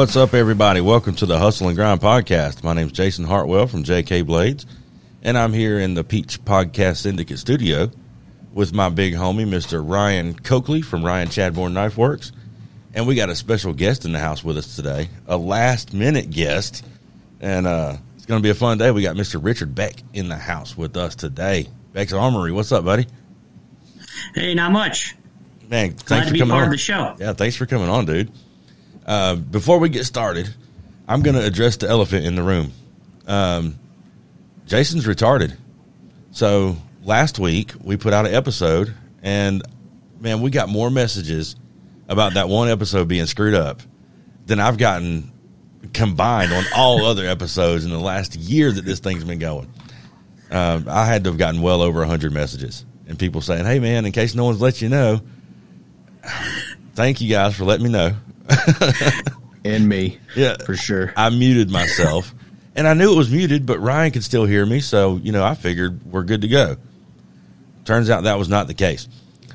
what's up, everybody? Welcome to the Hustle and Grind podcast. My name is Jason Hartwell from JK Blades, and I'm here in the Peach Podcast Syndicate studio with my big homie, Mr. Ryan Coakley from Ryan Chadbourne Knife Works. And we got a special guest in the house with us today, a last minute guest. And uh, it's going to be a fun day. We got Mr. Richard Beck in the house with us today. Beck's Armory. What's up, buddy? Hey, not much. Man, Glad thanks to be coming part on. of the show. Yeah, thanks for coming on, dude. Uh, before we get started, I'm going to address the elephant in the room. Um, Jason's retarded. So last week we put out an episode, and man, we got more messages about that one episode being screwed up than I've gotten combined on all other episodes in the last year that this thing's been going. Um, I had to have gotten well over 100 messages and people saying, hey, man, in case no one's let you know, thank you guys for letting me know. and me. Yeah. for sure. I muted myself, and I knew it was muted, but Ryan could still hear me, so you know I figured we're good to go. Turns out that was not the case.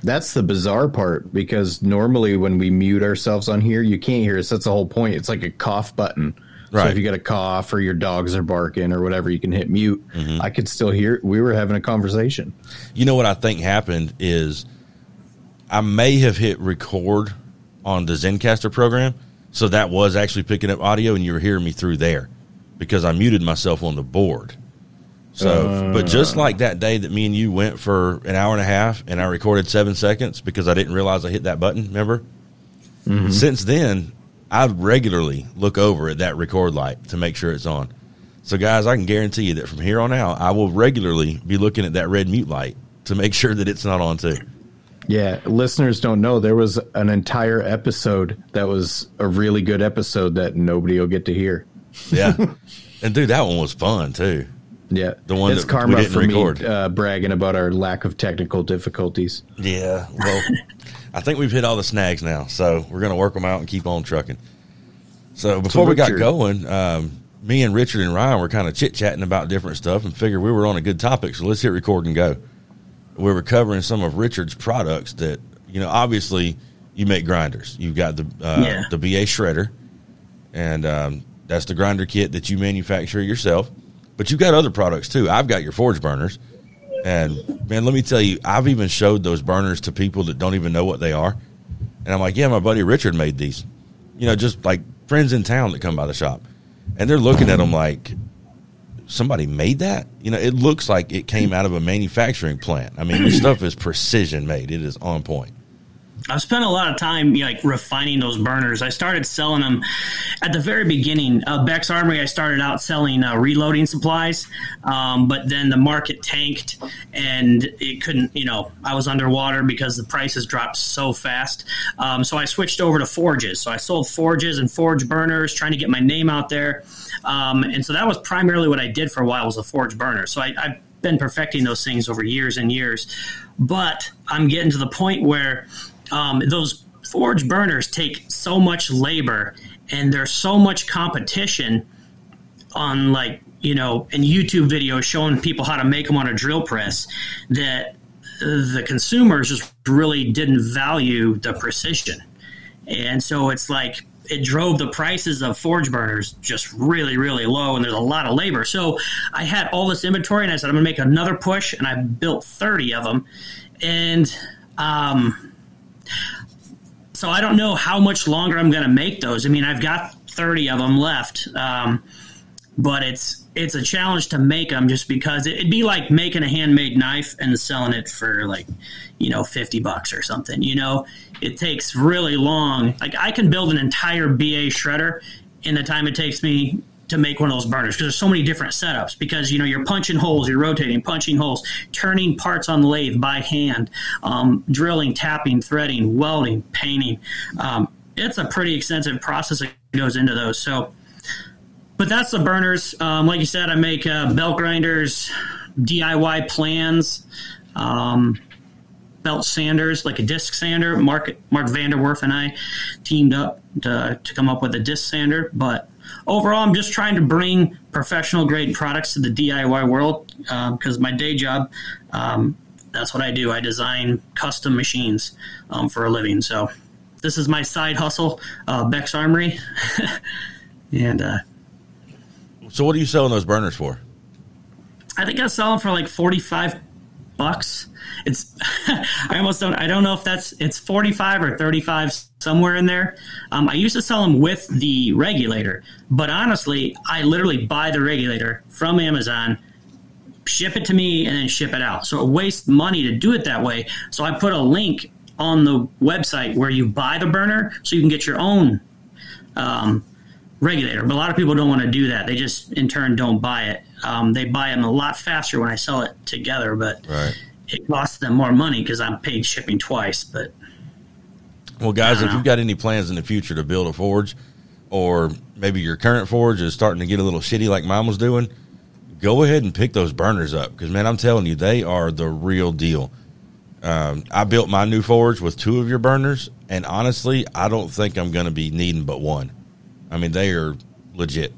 That's the bizarre part because normally when we mute ourselves on here, you can't hear us. That's the whole point. It's like a cough button. So Right. if you got a cough or your dogs are barking or whatever, you can hit mute. Mm-hmm. I could still hear. We were having a conversation. You know what I think happened is I may have hit record on the Zencastr program, so that was actually picking up audio, and you were hearing me through there because I muted myself on the board. So, but uh. just like that day that me and you went for an hour and a half, and I recorded seven seconds because I didn't realize I hit that button. Remember? Mm-hmm. Since then, I regularly look over at that record light to make sure it's on. So, guys, I can guarantee you that from here on out, I will regularly be looking at that red mute light to make sure that it's not on too. Yeah, listeners don't know there was an entire episode that was a really good episode that nobody will get to hear. Yeah, and dude, that one was fun too. Yeah, The one it's that we karma didn't for record. me uh, bragging about our lack of technical difficulties. Yeah, well, I think we've hit all the snags now, so we're going to work them out and keep on trucking. So before we got going, um, me and Richard and Ryan were kind of chit chatting about different stuff and figured we were on a good topic, so let's hit record and go. We were covering some of Richard's products that you know. Obviously, you make grinders. You've got the uh, Yeah. the BA shredder, and um, that's the grinder kit that you manufacture yourself. But you've got other products too. I've got your forge burners. And man, let me tell you, I've even showed those burners to people that don't even know what they are. And I'm like, yeah, my buddy Richard made these. You know, just like friends in town that come by the shop. And they're looking at them like, somebody made that? You know, it looks like it came out of a manufacturing plant. I mean, this stuff is precision made, it is on point. I've spent a lot of time like refining those burners. I started selling them at the very beginning. Uh, Beck's Armory, I started out selling uh, reloading supplies, um, but then the market tanked and it couldn't, you know, I was underwater because the prices dropped so fast. Um, so I switched over to forges. So I sold forges and forge burners, trying to get my name out there. Um, and so that was primarily what I did for a while was a forge burner. So I, I've been perfecting those things over years and years. But I'm getting to the point where um, those forge burners take so much labor and there's so much competition on like you know in youtube videos showing people how to make them on a drill press that the consumers just really didn't value the precision. And so it's like it drove the prices of forge burners just really really low and there's a lot of labor. So i had all this inventory and i said i'm going to make another push and i built 30 of them and um, so I don't know how much longer I'm going to make those. I mean, I've got 30 of them left, um, but it's it's a challenge to make them just because it'd be like making a handmade knife and selling it for like you know 50 bucks or something. You know, it takes really long. Like I can build an entire BA shredder in the time it takes me to make one of those burners because there's so many different setups because you know you're punching holes you're rotating punching holes turning parts on the lathe by hand um, drilling tapping threading welding painting. Um, it's a pretty extensive process that goes into those. So but that's the burners. Um, like you said i make uh, belt grinders diy plans um, belt sanders like a disc sander. Mark mark vanderwerf and i teamed up to, to come up with a disc sander but overall, I'm just trying to bring professional grade products to the DIY world because my day job, um, that's what I do. I design custom machines um, for a living. So this is my side hustle, uh, Beck's Armory, and uh, So what are you selling those burners for? I think I sell them for like forty five bucks. It's I almost don't I don't know if that's it's forty five or thirty five somewhere in there. Um, I used to sell them with the regulator, but honestly, I literally buy the regulator from Amazon, ship it to me, and then ship it out. So it wastes money to do it that way. So I put a link on the website where you buy the burner, so you can get your own um, regulator. But a lot of people don't want to do that. They just in turn don't buy it. Um, they buy them a lot faster when I sell it together, but Right. it costs them more money because I'm paid shipping twice. But Well, guys, if you've got any plans in the future to build a forge, or maybe your current forge is starting to get a little shitty like mine was doing, go ahead and pick those burners up because man, I'm telling you, they are the real deal. Um, I built my new forge with two of your burners, and honestly, I don't think I'm going to be needing but one. I mean, they are legit.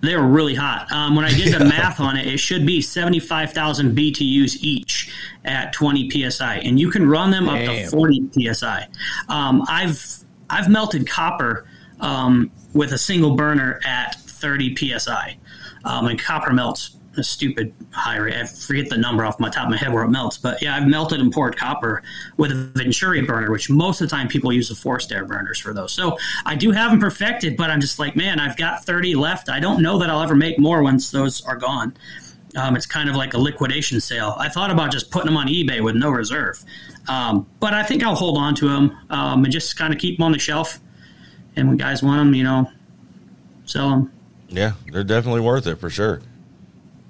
They were really hot. Um, when I did the math on it, it should be 75,000 BTUs each at 20 psi, and you can run them up to 40 psi. Um, I've I've melted copper um, with a single burner at 30 psi, um, and copper melts a stupid high rate. I forget the number off my top of my head where it melts, but yeah, I've melted and poured copper with a Venturi burner, which most of the time people use the forced air burners for those. So I do have them perfected, but I'm just like, man, I've got 30 left. I don't know that I'll ever make more once those are gone. Um, it's kind of like a liquidation sale. I thought about just putting them on eBay with no reserve, um, but I think I'll hold on to them um, and just kind of keep them on the shelf. And when guys want them, you know, sell them. Yeah, they're definitely worth it for sure.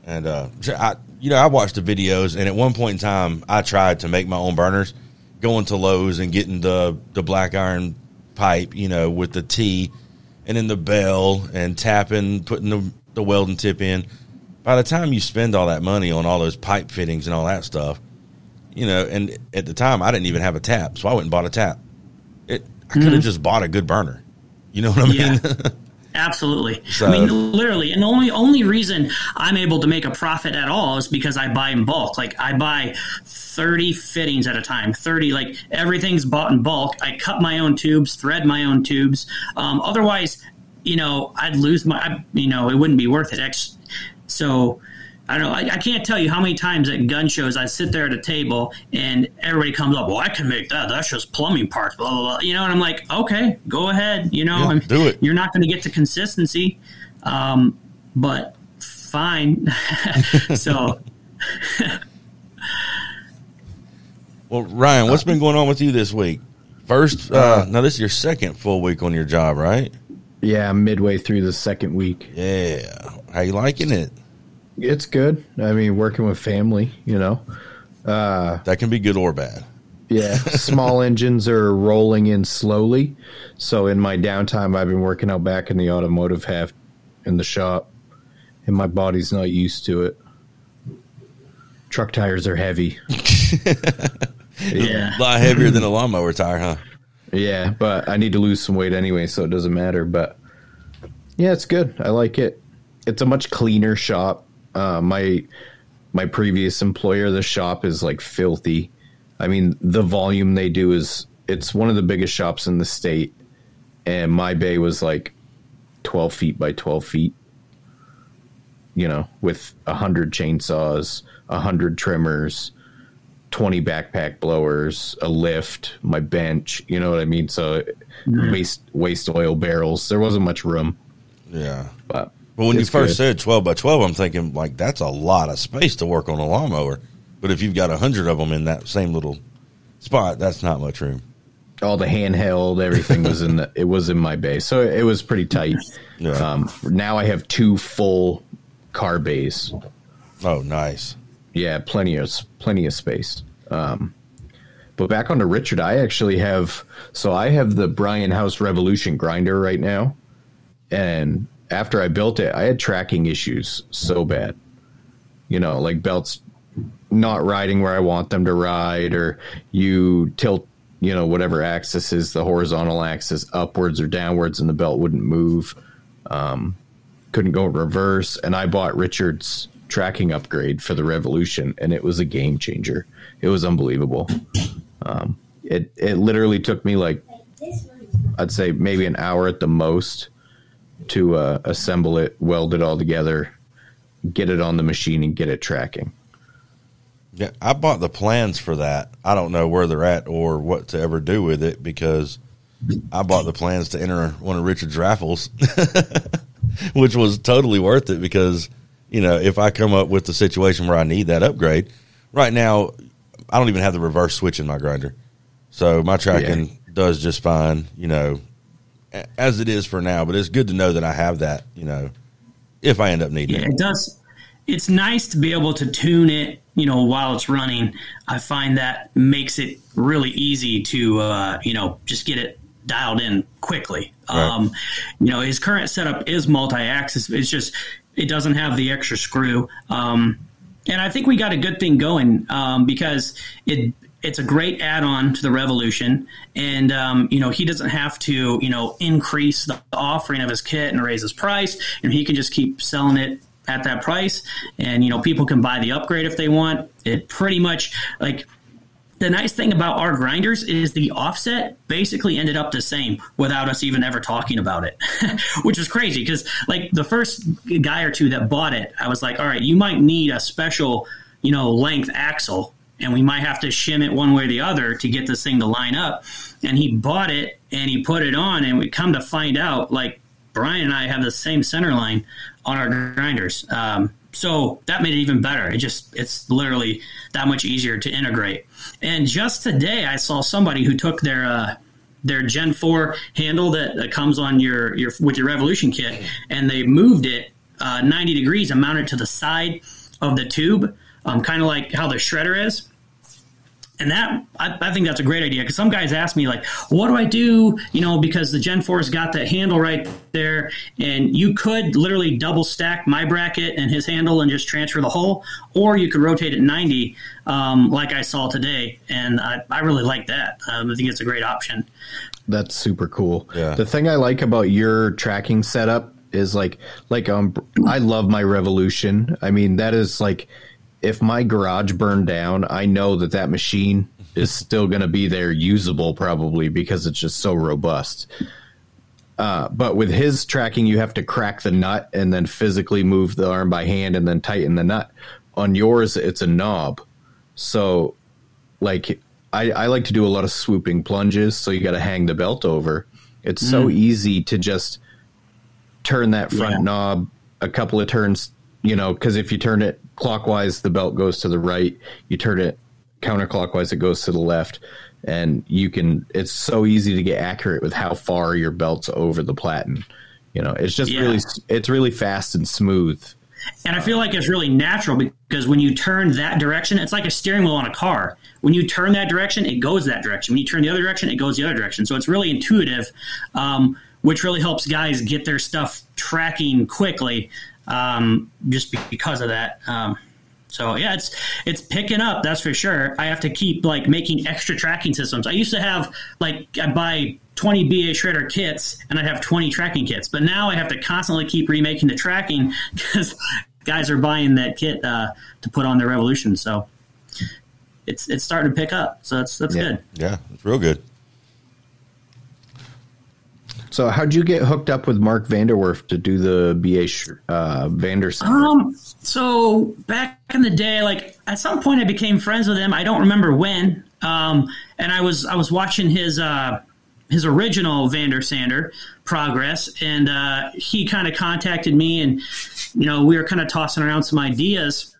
And uh, I, you know, I watched the videos, and at one point in time, I tried to make my own burners, going to Lowe's and getting the the black iron pipe, you know, with the T, and then the bell, and tapping, putting the the welding tip in. By the time you spend all that money on all those pipe fittings and all that stuff, you know, and at the time I didn't even have a tap, so I went and bought a tap. It I could have just bought a good burner. You know what I mean? Yeah. Absolutely. So- I mean, literally, and the only only reason I'm able to make a profit at all is because I buy in bulk. Like I buy thirty fittings at a time. Thirty, like everything's bought in bulk. I cut my own tubes, thread my own tubes. Um, otherwise, you know, I'd lose my. I, you know, it wouldn't be worth it. So. I don't know. I, I can't tell you how many times at gun shows I sit there at a table and everybody comes up. Well, I can make that. That's just plumbing parts. Blah blah blah. You know, and I'm like, okay, go ahead. You know, Yeah, I'm- do it. You're not going to get the consistency, um, but fine. so Well, Ryan, what's been going on with you this week? First, uh, now this is your second full week on your job, right? Yeah, I'm midway through the second week. Yeah. How you liking it? It's good. I mean, working with family, you know. uh, That can be good or bad. Yeah, small engines are rolling in slowly. So in my downtime, I've been working out back in the automotive half in the shop, and my body's not used to it. Truck tires are heavy. yeah, A lot heavier than a lawnmower tire, huh? Yeah, but I need to lose some weight anyway, so it doesn't matter. But yeah, it's good. I like it. It's a much cleaner shop. Uh, my my previous employer, the shop is like filthy. I mean, the volume they do is it's one of the biggest shops in the state, and my bay was like twelve feet by twelve feet. You know, with a hundred chainsaws, a hundred trimmers, 20 backpack blowers, a lift, my bench, you know what I mean? So waste waste oil barrels. There wasn't much room, Yeah. but But when it's you first good. said 12 by 12, I'm thinking, like, that's a lot of space to work on a lawnmower. But if you've got a 100 of them in that same little spot, that's not much room. all the handheld, everything was in the it was in my bay. So it was pretty tight. Yeah. Um, now I have two full car bays. Oh, nice. Yeah, plenty of plenty of space. Um, but back on to Richard, I actually have so I have the Brian House Revolution grinder right now, and after I built it, I had tracking issues so bad. You know, like belts not riding where I want them to ride, or you tilt, you know, whatever axis is the horizontal axis upwards or downwards, and the belt wouldn't move. Um, couldn't go reverse, and I bought Richard's tracking upgrade for the Revolution, and it was a game changer. It was unbelievable. Um, it it literally took me like I'd say maybe an hour at the most to uh, assemble it, weld it all together, get it on the machine, and get it tracking. Yeah, I bought the plans for that. I don't know where they're at or what to ever do with it because I bought the plans to enter one of Richard's raffles, which was totally worth it because you know if I come up with the situation where I need that upgrade, right now I don't even have the reverse switch in my grinder, so my tracking yeah. does just fine. You know, as it is for now. But it's good to know that I have that. You know, if I end up needing yeah, it. it does. It's nice to be able to tune it. You know, while it's running, I find that makes it really easy to uh, you know just get it dialed in quickly. Right. Um, you know, his current setup is multi-axis. It's just it doesn't have the extra screw. Um, and I think we got a good thing going um, because it it's a great add-on to the Revolution, and um, you know he doesn't have to you know increase the offering of his kit and raise his price, and he can just keep selling it at that price, and you know people can buy the upgrade if they want. It pretty much like the nice thing about our grinders is the offset basically ended up the same without us even ever talking about it, which is crazy. Because like the first guy or two that bought it, I was like, all right, you might need a special, you know, length axle and we might have to shim it one way or the other to get this thing to line up. And he bought it and he put it on and we come to find out like Brian and I have the same center line on our grinders. Um, so that made it even better. It just it's literally that much easier to integrate. And just today, I saw somebody who took their uh, their Gen Four handle that, that comes on your your with your Revolution kit, and they moved it uh, 90 degrees and mounted it to the side of the tube, um, kind of like how the shredder is. And that I, I, think that's a great idea because some guys ask me like what do i do you know because the gen 4's got that handle right there and you could literally double stack my bracket and his handle and just transfer the whole or you could rotate it 90 um, like i saw today and i, I really like that. Um, i think it's a great option. That's super cool. Yeah. the thing i like about your tracking setup is like like um i love my revolution. I mean that is like if my garage burned down, I know that that machine is still going to be there usable probably because it's just so robust. Uh, but with his tracking, you have to crack the nut and then physically move the arm by hand and then tighten the nut. On yours, it's a knob. So, like, I, I like to do a lot of swooping plunges, so you got to hang the belt over. It's mm. so easy to just turn that front yeah. knob a couple of turns, you know, because if you turn it clockwise, the belt goes to the right. You turn it counterclockwise, it goes to the left. And you can, it's so easy to get accurate with how far your belt's over the platen. You know, it's just yeah. really, it's really fast and smooth. And I feel like it's really natural because when you turn that direction, it's like a steering wheel on a car. When you turn that direction, it goes that direction. When you turn the other direction, it goes the other direction. So it's really intuitive, um, which really helps guys get their stuff tracking quickly um, just because of that. Um, so yeah, it's it's picking up. That's for sure. I have to keep like making extra tracking systems. I used to have like I buy 20 BA shredder kits and I have 20 tracking kits, but now I have to constantly keep remaking the tracking because guys are buying that kit uh, to put on their Revolution. So it's it's starting to pick up. So that's that's yeah. good. Yeah, it's real good. So, how'd you get hooked up with Mark Vanderwerf to do the BA uh, Vandersander? Um, so back in the day, like at some point, I became friends with him. I don't remember when. Um, and I was I was watching his uh, his original Vandersander progress, and uh, he kind of contacted me, and you know we were kind of tossing around some ideas,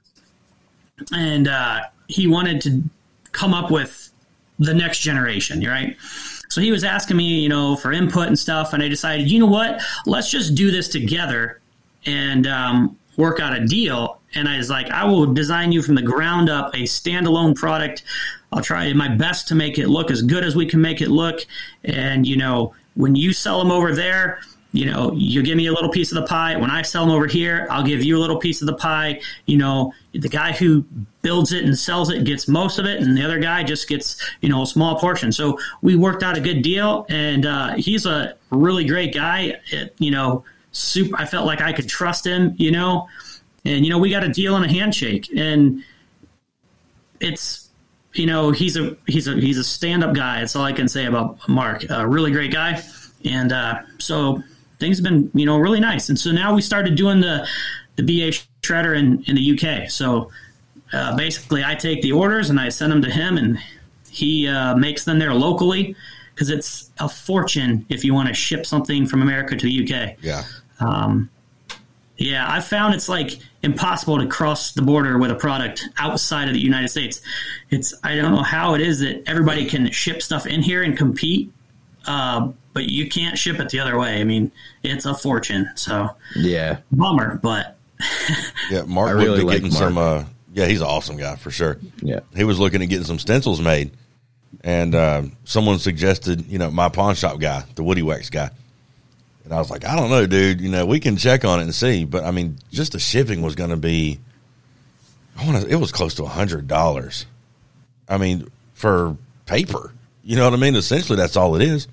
and uh, he wanted to come up with the next generation, right? So he was asking me, you know, for input and stuff, and I decided, you know what, let's just do this together and um, work out a deal. And I was like, I will design you from the ground up a standalone product. I'll try my best to make it look as good as we can make it look. And you know, when you sell them over there, you know, you give me a little piece of the pie. When I sell them over here, I'll give you a little piece of the pie. You know, the guy who builds it and sells it gets most of it, and the other guy just gets, you know, a small portion. So we worked out a good deal, and uh, he's a really great guy. It, you know, super. I felt like I could trust him. You know, and you know, we got a deal and a handshake, and it's you know, he's a he's a he's a stand up guy. That's all I can say about Mark. A really great guy, and uh, so things have been you know really nice. And so now we started doing the the BA shredder in in the UK. So uh, basically, I take the orders and I send them to him, and he uh, makes them there locally because it's a fortune if you want to ship something from America to the UK. Yeah. Um, yeah, I found it's like impossible to cross the border with a product outside of the United States. It's I don't know how it is that everybody can ship stuff in here and compete, uh, but you can't ship it the other way. I mean, it's a fortune. So Yeah. bummer, but Yeah. Mark I looked really at like getting Mark. some. Uh, yeah, he's an awesome guy for sure. Yeah. He was looking at getting some stencils made, and um, someone suggested, you know, my pawn shop guy, the Woody Wax guy. And I was like, I don't know, dude. You know, we can check on it and see, but I mean, just the shipping was going to be. I want to. It was close to a hundred dollars. I mean, for paper. You know what I mean? Essentially, that's all it is.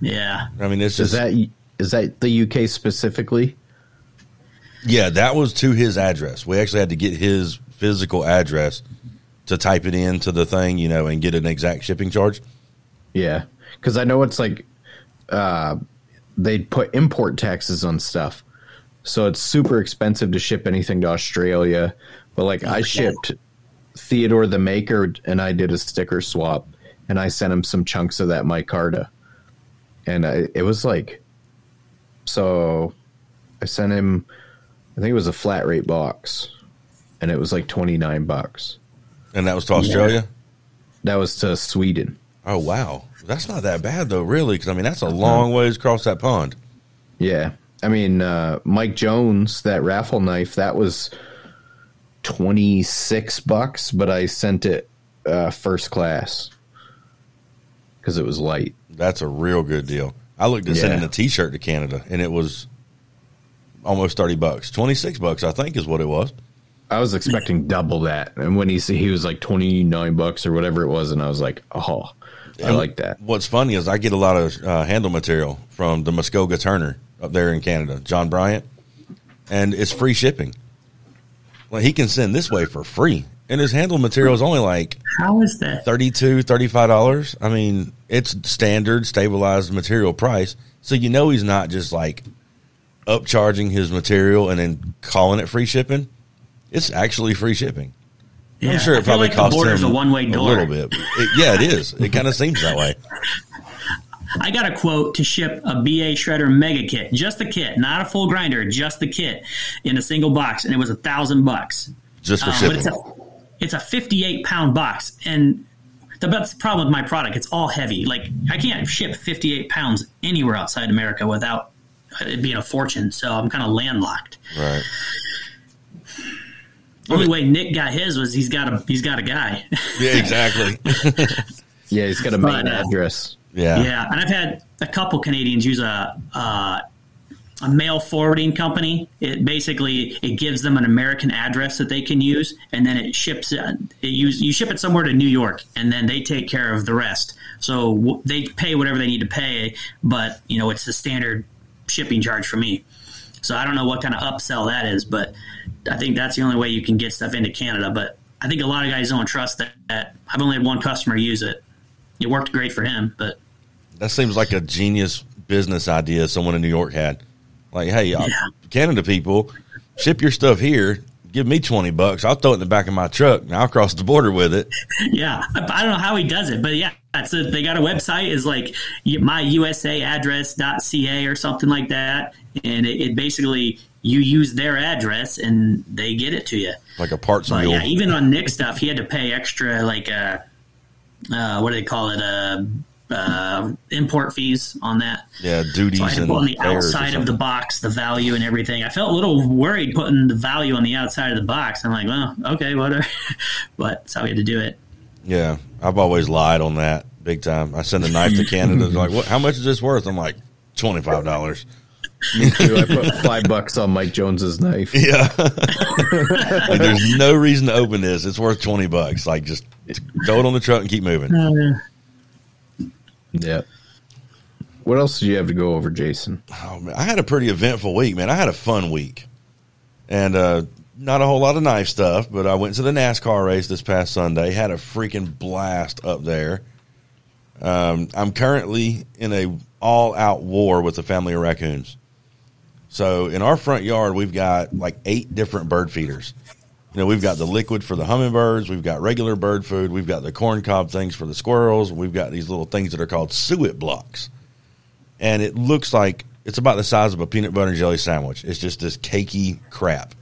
yeah, I mean, it's Is just that is that the UK specifically? Yeah. That was to his address. We actually had to get his physical address to type it into the thing, you know, and get an exact shipping charge. Yeah, because I know it's like uh, they put import taxes on stuff, so it's super expensive to ship anything to Australia. But like I shipped Theodore the Maker, and I did a sticker swap, and I sent him some chunks of that micarta, and I, it was like, so I sent him, I think it was a flat rate box, and it was like twenty nine bucks. And that was to Australia. That was to Sweden. Oh wow, that's not that bad though, really. Because I mean, that's a long ways across that pond. Yeah. I mean, uh, Mike Jones, that raffle knife, that was 26 bucks, but I sent it uh, first class because it was light. That's a real good deal. I looked at Yeah. sending a T-shirt to Canada, and it was almost thirty bucks, twenty six bucks, I think, is what it was. I was expecting double that. And when he said he was like 29 bucks or whatever it was, and I was like, oh, I And like that. What's funny is I get a lot of uh, handle material from the Muskoka Turner up there in Canada, John Bryant, and it's free shipping. Like he can send this way for free, and his handle material is only like how is that? 32 $35. I mean, it's standard stabilized material price. So you know he's not just like upcharging his material and then calling it free shipping. It's actually free shipping. Yeah, I'm sure it probably like the costs border's him a one-way door. a little bit. It- yeah, it is. It kind of seems that way. I got a quote to ship a BA shredder mega kit, just the kit, not a full grinder, just the kit in a single box, and it was a thousand bucks. Just for uh, but shipping. it's a it's a 58 pound box, and the that's the problem with my product. It's all heavy. Like I can't ship 58 pounds anywhere outside America without it being a fortune. So I'm kind of landlocked. right. Only way Nick got his was he's got a he's got a guy. Yeah, exactly. Yeah, he's got a main But, uh, address. Yeah. Yeah, and I've had a couple Canadians use a uh, a mail forwarding company. It basically it gives them an American address that they can use, and then it ships it. it use, you ship it somewhere to New York, and then they take care of the rest. So w- they pay whatever they need to pay, but you know it's the standard shipping charge for me. So I don't know what kind of upsell that is, but I think that's the only way you can get stuff into Canada. But I think a lot of guys don't trust that. that. I've only had one customer use it. It worked great for him, but That seems like a genius business idea someone in New York had. Like, hey, uh, Yeah. Canada people, ship your stuff here. Give me 20 bucks. I'll throw it in the back of my truck and I'll cross the border with it. yeah, I don't know how he does it, but yeah, that's a, they got a website is like myusaAddress.ca or something like that, and it, it basically you use their address and they get it to you. Like a parts But yeah, even on Nick stuff, he had to pay extra, like uh, uh, what do they call it, uh, uh, import fees on that. yeah, duties So I had to and put on the outside of the box the value and everything. I felt a little worried putting the value on the outside of the box. I'm like, well, okay, whatever. but that's how we had to do it. Yeah, I've always lied on that big time. I send a knife to Canada. They're like, what? How much is this worth? I'm like, twenty five dollars. Me too. I put five bucks on Mike Jones's knife. Yeah, like, there's no reason to open this. It's worth twenty bucks. Like, just throw it on the truck and keep moving. Yeah. What else did you have to go over, Jason? Oh, man, I had a pretty eventful week, man. I had a fun week, and uh, not a whole lot of knife stuff, but I went to the NASCAR race this past Sunday. Had a freaking blast up there. Um, I'm currently in a all out war with a family of raccoons. So in our front yard, we've got like eight different bird feeders. You know, we've got the liquid for the hummingbirds, we've got regular bird food, we've got the corn cob things for the squirrels, we've got these little things that are called suet blocks. And it looks like it's about the size of a peanut butter and jelly sandwich. It's just this cakey crap.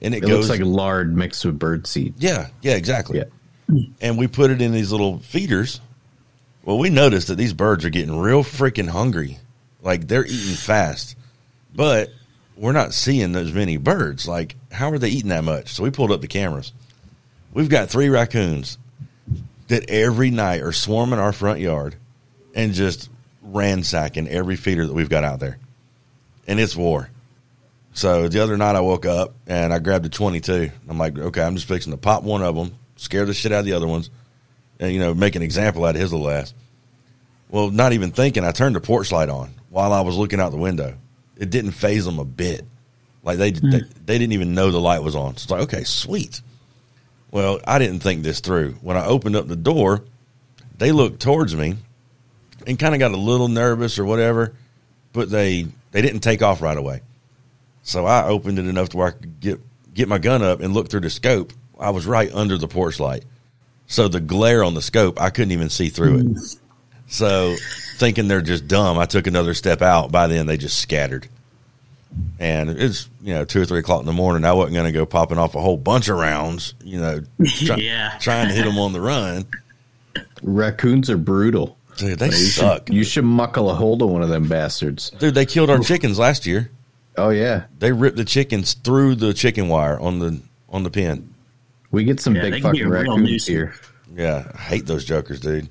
And it, It goes looks like lard mixed with bird seed. yeah, yeah, exactly. Yeah. And we put it in these little feeders. Well, we noticed that these birds are getting real freaking hungry. Like they're eating fast. But we're not seeing those many birds. Like, how are they eating that much? So we pulled up the cameras. We've got three raccoons that every night are swarming our front yard and just ransacking every feeder that we've got out there. And it's war. So the other night I woke up and I grabbed a 22. I'm like, okay, I'm just fixing to pop one of them, scare the shit out of the other ones, and, you know, make an example out of his little ass. Well, not even thinking, I turned the porch light on while I was looking out the window. It didn't phase them a bit. Like they, hmm. they, they didn't even know the light was on. So it's like, okay, sweet. Well, I didn't think this through. When I opened up the door, they looked towards me and kind of got a little nervous or whatever, but they they didn't take off right away. So I opened it enough to where I could get get my gun up and look through the scope. I was right under the porch light. So the glare on the scope, I couldn't even see through it. So thinking they're just dumb, I took another step out. By then they just scattered. And it's, you know, two or three o'clock in the morning. I wasn't going to go popping off a whole bunch of rounds, you know, try- Yeah. trying to hit them on the run. Raccoons are brutal. Dude, they You suck. should, you should muckle a hold of one of them bastards. Dude, they killed our chickens last year. Oh yeah, They ripped the chickens through the chicken wire on the on the pen. we get some Yeah, big fucking raccoons here. Yeah, I hate those jokers, dude.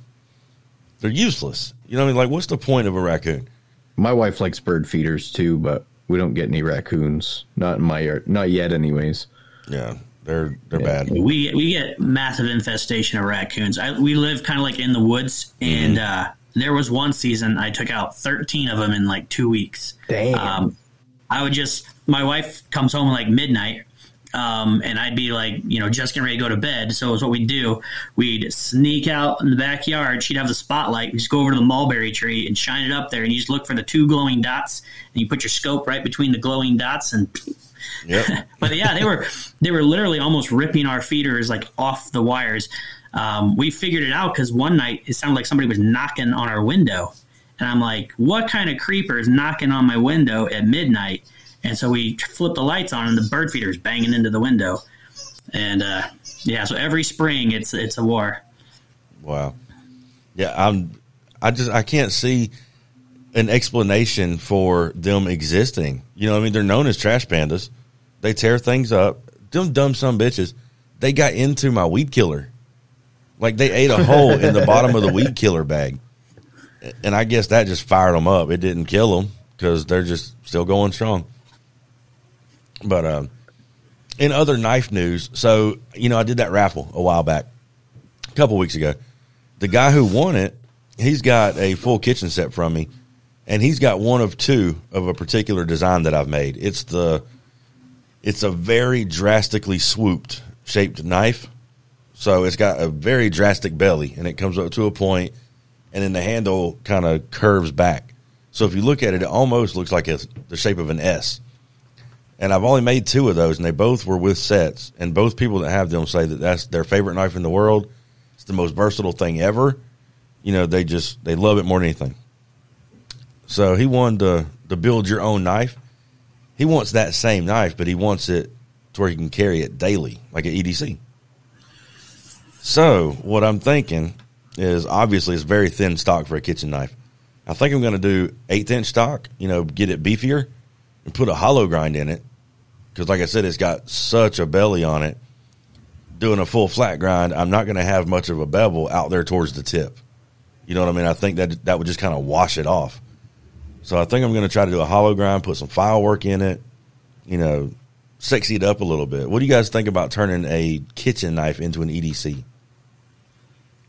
They're useless. You know what I mean? Like, what's the point of a raccoon? My wife likes bird feeders too, but we don't get any raccoons. Not in my yard. Not yet, anyways. Yeah, they're they're Yeah. bad. We we get massive infestation of raccoons. I, we live kind of like in the woods, and uh, there was one season I took out thirteen of them in like two weeks. Damn. Um, I would just my wife comes home like midnight. Um, and I'd be like, you know, just getting ready to go to bed. So it's what we'd do. We'd sneak out in the backyard. She'd have the spotlight. We just go over to the mulberry tree and shine it up there. And you just look for the two glowing dots. And you put your scope right between the glowing dots. And Yep. but yeah, they were they were literally almost ripping our feeders like off the wires. Um, we figured it out because one night it sounded like somebody was knocking on our window, and I'm like, "What kind of creeper is knocking on my window at midnight?" And so we flip the lights on, and the bird feeder is banging into the window. And uh, yeah, so every spring it's it's a war. Wow. Yeah, I'm. I just I can't see an explanation for them existing. You know, I mean, they're known as trash pandas. They tear things up. Them dumb some bitches. They got into my weed killer. Like they ate a hole in the bottom of the weed killer bag, and I guess that just fired them up. It didn't kill them because they're just still going strong. But um, in other knife news, so you know, I did that raffle a while back, a couple weeks ago. The guy who won it, he's got a full kitchen set from me, and he's got one of two of a particular design that I've made. It's the, it's a very drastically swooped shaped knife, so it's got a very drastic belly, and it comes up to a point, and then the handle kind of curves back. So if you look at it, it almost looks like it's the shape of an S and I've only made two of those, and they both were with sets. And both people that have them say that that's their favorite knife in the world. It's the most versatile thing ever. You know, they just they love it more than anything. So he wanted to to build your own knife. He wants that same knife, but he wants it to where he can carry it daily, like an EDC. So what I'm thinking is obviously it's very thin stock for a kitchen knife. I think I'm going to do eighth inch stock. You know, get it beefier and put a hollow grind in it because, like I said, it's got such a belly on it. Doing a full flat grind, I'm not going to have much of a bevel out there towards the tip. You know what I mean? I think that that would just kind of wash it off. So I think I'm going to try to do a hollow grind, put some file work in it, you know, sexy it up a little bit. What do you guys think about turning a kitchen knife into an EDC?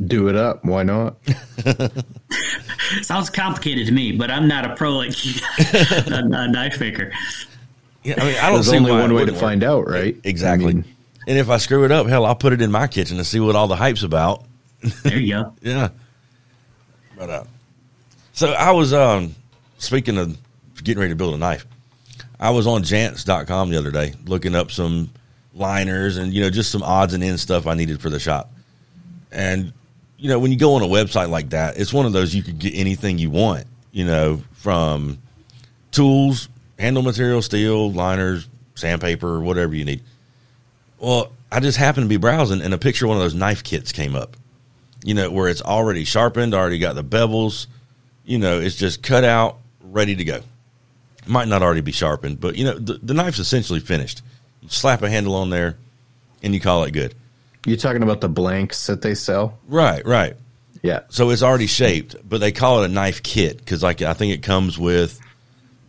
Do it up. Why not? Sounds complicated to me, but I'm not a pro like a, a knife maker. Yeah, I mean, I don't There's see only one way to wouldn't find out, right? Exactly. I mean, and if I screw it up, hell, I'll put it in my kitchen to see what all the hype's about. There you go. Yeah. But uh, so I was um speaking of getting ready to build a knife. I was on jantz.com the other day looking up some liners and you know just some odds and ends stuff I needed for the shop. And you know when you go on a website like that, it's one of those you could get anything you want, you know, from tools, handle material, steel, liners, sandpaper, whatever you need. Well, I just happened to be browsing and a picture of one of those knife kits came up you know, where it's already sharpened, already got the bevels, you know, it's just cut out, ready to go. Might not already be sharpened, but you know, the, the knife's essentially finished. You slap a handle on there and you call it good. You're talking about the blanks that they sell? Right, right. Yeah. So it's already shaped, but they call it a knife kit because, like, I think it comes with,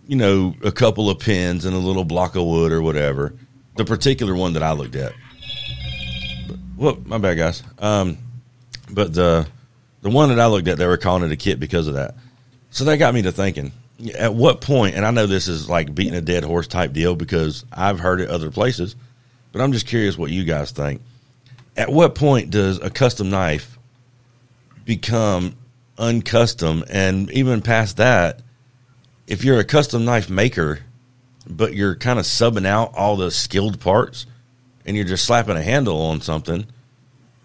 you know, a couple of pins and a little block of wood or whatever. The particular one that I looked at. But, whoop, my bad, guys. Um, but the the one that I looked at, they were calling it a kit because of that. So that got me to thinking: at what point? And I know this is like beating a dead horse type deal because I've heard it other places, but I'm just curious what you guys think. At what point does a custom knife become uncustom? And even past that, if you're a custom knife maker, but you're kind of subbing out all the skilled parts and you're just slapping a handle on something,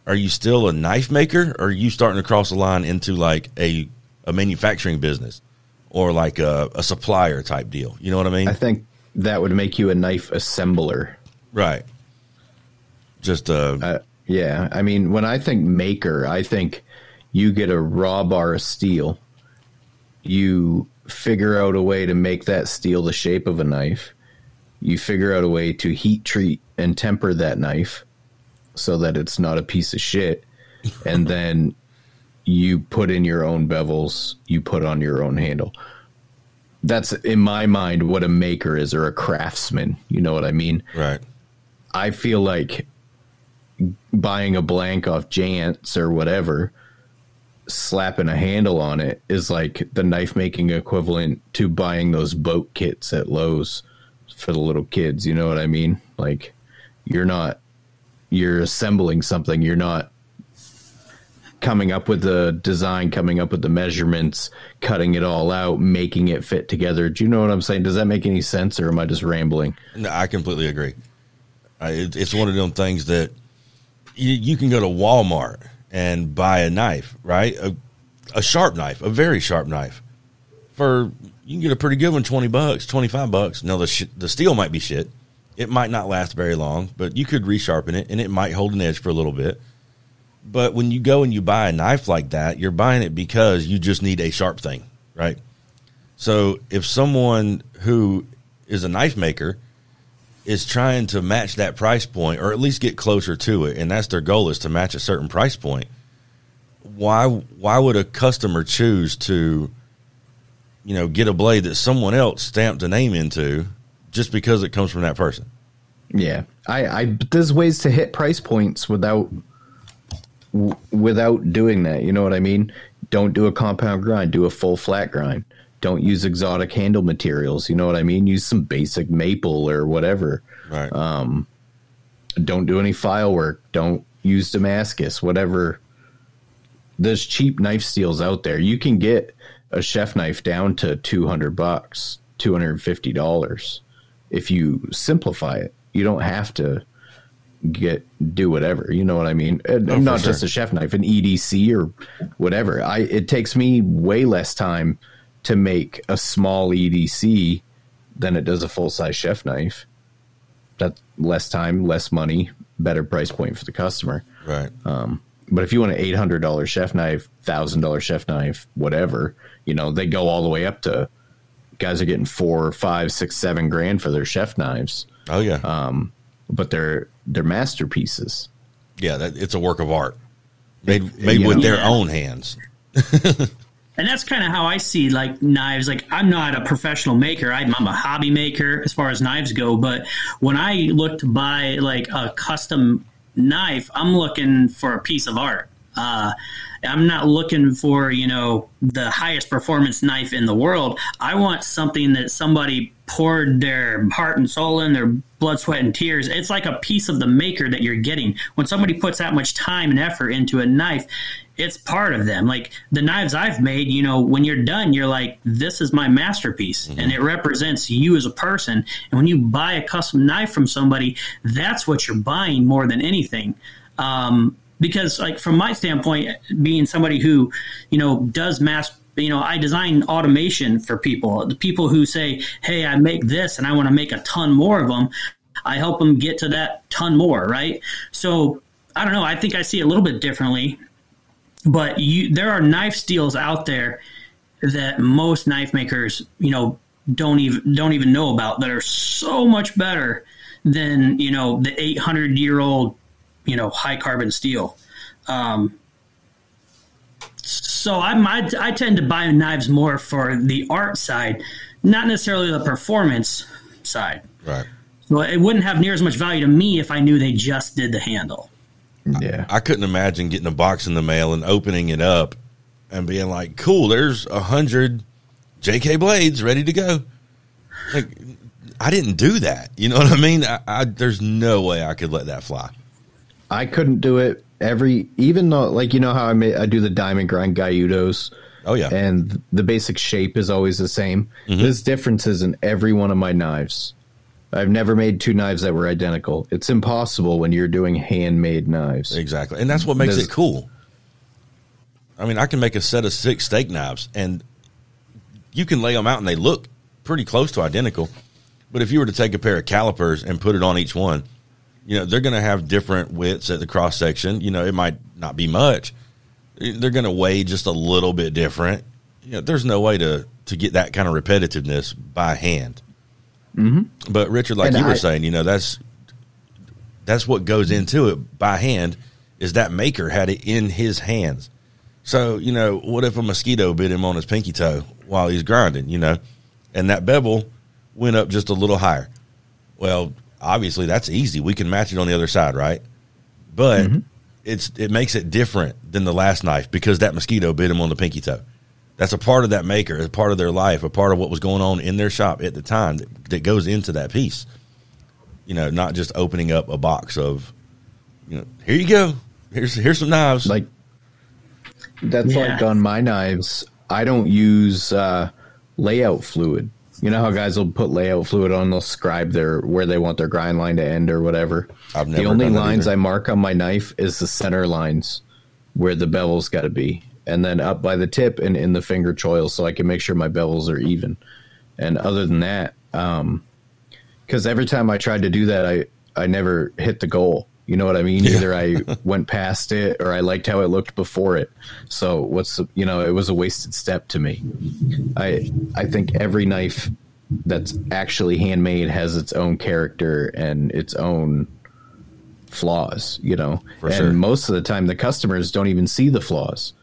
are you still a knife maker or are you starting to cross the line into like a, a manufacturing business or like a, a supplier type deal? You know what I mean? I think that would make you a knife assembler. right. Just, uh, Uh, yeah, I mean, when I think maker, I think you get a raw bar of steel, you figure out a way to make that steel the shape of a knife, you figure out a way to heat treat and temper that knife so that it's not a piece of shit, and then you put in your own bevels, you put on your own handle. That's in my mind what a maker is or a craftsman. You know what I mean? right. I feel like buying a blank off Jantz or whatever, slapping a handle on it is like the knife making equivalent to buying those boat kits at Lowe's for the little kids. You know what I mean? Like you're not you're assembling something. You're not coming up with the design, coming up with the measurements, cutting it all out, making it fit together. Do you know what I'm saying? Does that make any sense or am I just rambling? No, I completely agree. Uh, it, it's one of them things that you, you can go to Walmart and buy a knife, right? A, a sharp knife, a very sharp knife, for you can get a pretty good one, twenty bucks, twenty five bucks. Now the sh- the steel might be shit. It might not last very long, but you could resharpen it and it might hold an edge for a little bit. But when you go and you buy a knife like that, you're buying it because you just need a sharp thing, right? So if someone who is a knife maker is trying to match that price point or at least get closer to it and that's their goal is to match a certain price point why why would a customer choose to you know get a blade that someone else stamped a name into just because it comes from that person Yeah, I, I there's ways to hit price points without without doing that. You know what I mean? Don't do a compound grind. Do a full flat grind. Don't use exotic handle materials. You know what I mean? Use some basic maple or whatever. right um, Don't do any file work. Don't use Damascus. Whatever. There's cheap knife steels out there. You can get a chef knife down to two hundred bucks, two hundred and fifty dollars if you simplify it. You don't have to get do whatever. You know what I mean? And Oh, not sure. just a chef knife, an EDC or whatever. I it takes me way less time to make a small EDC than it does a full size chef knife. That's less time, less money, better price point for the customer. right But if you want an eight hundred dollar chef knife, thousand dollar chef knife, whatever, you know, they go all the way up to guys are getting four, five, six, seven grand for their chef knives, oh yeah Uh, but they're they're masterpieces. yeah that, it's a work of art made made you with know. their Yeah. own hands And that's kind of how I see like knives. Like I'm not a professional maker. I'm, I'm a hobby maker as far as knives go. But when I look to buy like a custom knife, I'm looking for a piece of art. Uh, I'm not looking for you know the highest performance knife in the world. I want something that somebody poured their heart and soul in, their blood, sweat, and tears. It's like a piece of the maker that you're getting. When somebody puts that much time and effort into a knife, it's part of them. Like the knives I've made, you know, when you're done, you're like, this is my masterpiece mm-hmm. and it represents you as a person. And when you buy a custom knife from somebody, that's what you're buying more than anything. Um, because like from my standpoint, being somebody who, you know, does mass you know, I design automation for people. The people who say, "Hey, I make this and I want to make a ton more of them." I help them get to that ton more, right? So I don't know. I think I see it a little bit differently, but you, there are knife steels out there that most knife makers, you know, don't even don't even know about that are so much better than you know the 800 year old, you know, high carbon steel. Um, so I'm, I, I tend to buy knives more for the art side, not necessarily the performance side. Right. So it wouldn't have near as much value to me if I knew they just did the handle. Yeah. I, I couldn't imagine getting a box in the mail and opening it up and being like, cool, there's a hundred JK blades ready to go. Like, I didn't do that. You know what I mean? I, I, there's no way I could let that fly. I couldn't do it every even though like you know how I may, I do the diamond grind Gyutos. Oh yeah, and the basic shape is always the same. Mm-hmm. There's differences in every one of my knives. I've never made two knives that were identical. It's impossible when you're doing handmade knives. Exactly, and that's what makes There's, it cool. I mean, I can make a set of six steak knives, and you can lay them out, and they look pretty close to identical. But if you were to take a pair of calipers and put it on each one, you know, they're going to have different widths at the cross section. You know, it might not be much. They're going to weigh just a little bit different. You know, there's no way to to get that kind of repetitiveness by hand. Mm-hmm. But Richard, like and you I, were saying, you know, that's that's what goes into it by hand. Is that maker had it in his hands? So you know, what if a mosquito bit him on his pinky toe while he's grinding? You know, and that bevel went up just a little higher. Well, obviously that's easy. We can match it on the other side, right? But mm-hmm. it's it makes it different than the last knife because that mosquito bit him on the pinky toe. That's a part of that maker, a part of their life, a part of what was going on in their shop at the time that, that goes into that piece. You know, not just opening up a box of, you know, here you go, here's here's some knives. Like that's yeah. like on my knives. I don't use uh, layout fluid. You know how guys will put layout fluid on, they'll scribe their where they want their grind line to end or whatever. I've never the only lines I mark on my knife is the center lines where the bevel's got to be, and then up by the tip and in the finger choil, so I can make sure my bevels are even. And other than that, um, because every time I tried to do that, I I never hit the goal. You know what I mean? Yeah. Either I went past it or I liked how it looked before it. So what's the, you know, it was a wasted step to me. I I think every knife that's actually handmade has its own character and its own flaws, you know. For and sure. most of the time the customers don't even see the flaws.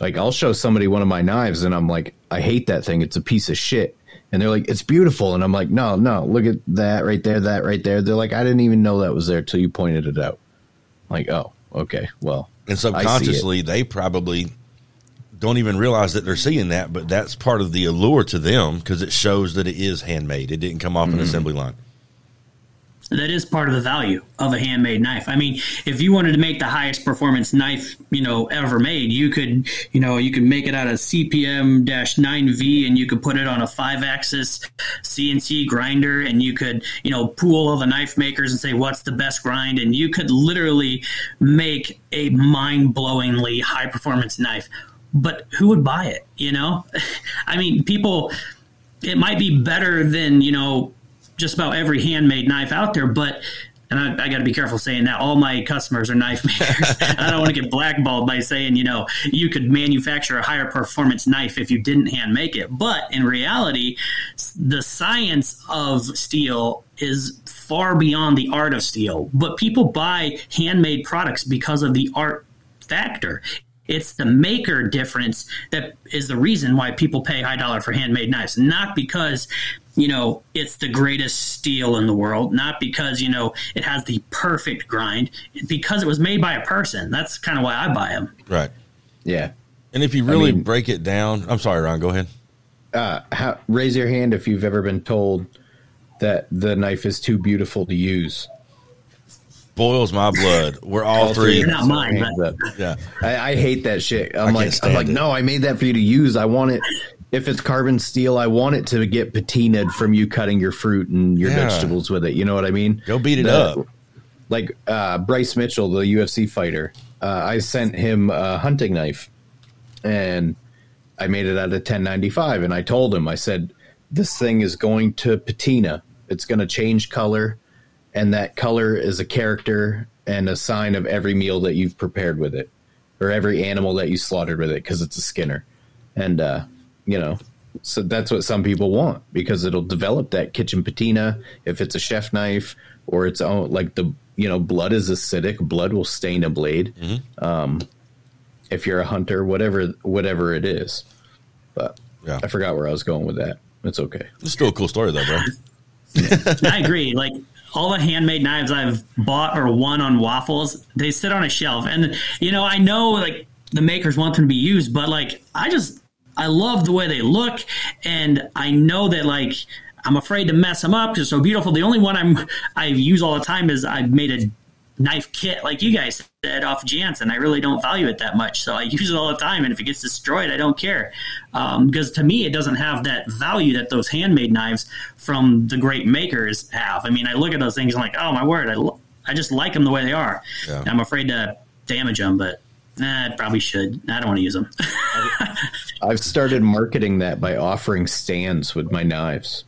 Like I'll show somebody one of my knives and I'm like, I hate that thing. It's a piece of shit and they're like, "It's beautiful," and I'm like, "No, no, look at that right there, that right there." They're like, "I didn't even know that was there till you pointed it out." I'm like, oh, okay, well, and subconsciously they probably don't even realize that they're seeing that, but that's part of the allure to them because it shows that it is handmade. It didn't come off mm-hmm. an assembly line that is part of the value of a handmade knife. I mean, if you wanted to make the highest performance knife, you know, ever made, you could, you know, you could make it out of CPM 9V and you could put it on a five axis CNC grinder and you could, you know, pool all the knife makers and say, what's the best grind? And you could literally make a mind blowingly high performance knife. But who would buy it? You know, I mean, people, it might be better than, you know, just about every handmade knife out there, but and I, I got to be careful saying that all my customers are knife makers. I don't want to get blackballed by saying, you know, you could manufacture a higher performance knife if you didn't hand make it. But in reality, the science of steel is far beyond the art of steel. But people buy handmade products because of the art factor. It's the maker difference that is the reason why people pay high dollar for handmade knives, not because you know, it's the greatest steel in the world, not because, you know, it has the perfect grind, because it was made by a person. That's kind of why I buy them. Right. Yeah. And if you really I mean, break it down, I'm sorry, Ron, go ahead. Uh, how, raise your hand if you've ever been told that the knife is too beautiful to use. Boils my blood. We're all, three. Not mine, but- Yeah. I, I hate that shit. I'm can't like, I'm like, it. no, I made that for you to use. I want it. If it's carbon steel, I want it to get patinaed from you cutting your fruit and your Yeah. vegetables with it. You know what I mean? Go beat it The- up. Like uh, Bryce Mitchell, the UFC fighter. Uh, I sent him a hunting knife, and I made it out of 1095. And I told him, I said, this thing is going to patina. It's going to change color, and that color is a character and a sign of every meal that you've prepared with it, or every animal that you slaughtered with it, because it's a skinner. And uh, you know, so that's what some people want because it'll develop that kitchen patina. If it's a chef knife or its own, like the you know, blood is acidic. Blood will stain a blade. Um, if you're a hunter, whatever whatever it is. But Yeah. I forgot where I was going with that. It's okay. It's still a cool story though, bro. I agree. Like all the handmade knives I've bought or won on waffles, they sit on a shelf, and you know I know like the makers want them to be used, but like I just I love the way they look, and I know that like I'm afraid to mess them up because they're so beautiful. The only one I'm I use all the time is I've made a knife kit like you guys said off Jansen. I really don't value it that much, so I use it all the time. And if it gets destroyed, I don't care um, because to me it doesn't have that value that those handmade knives from the great makers have. I mean, I look at those things and I'm like, oh my word, I, I just like them the way they are. Yeah. I'm afraid to damage them, but eh, I probably should. I don't want to use them. I've started marketing that by offering stands with my knives.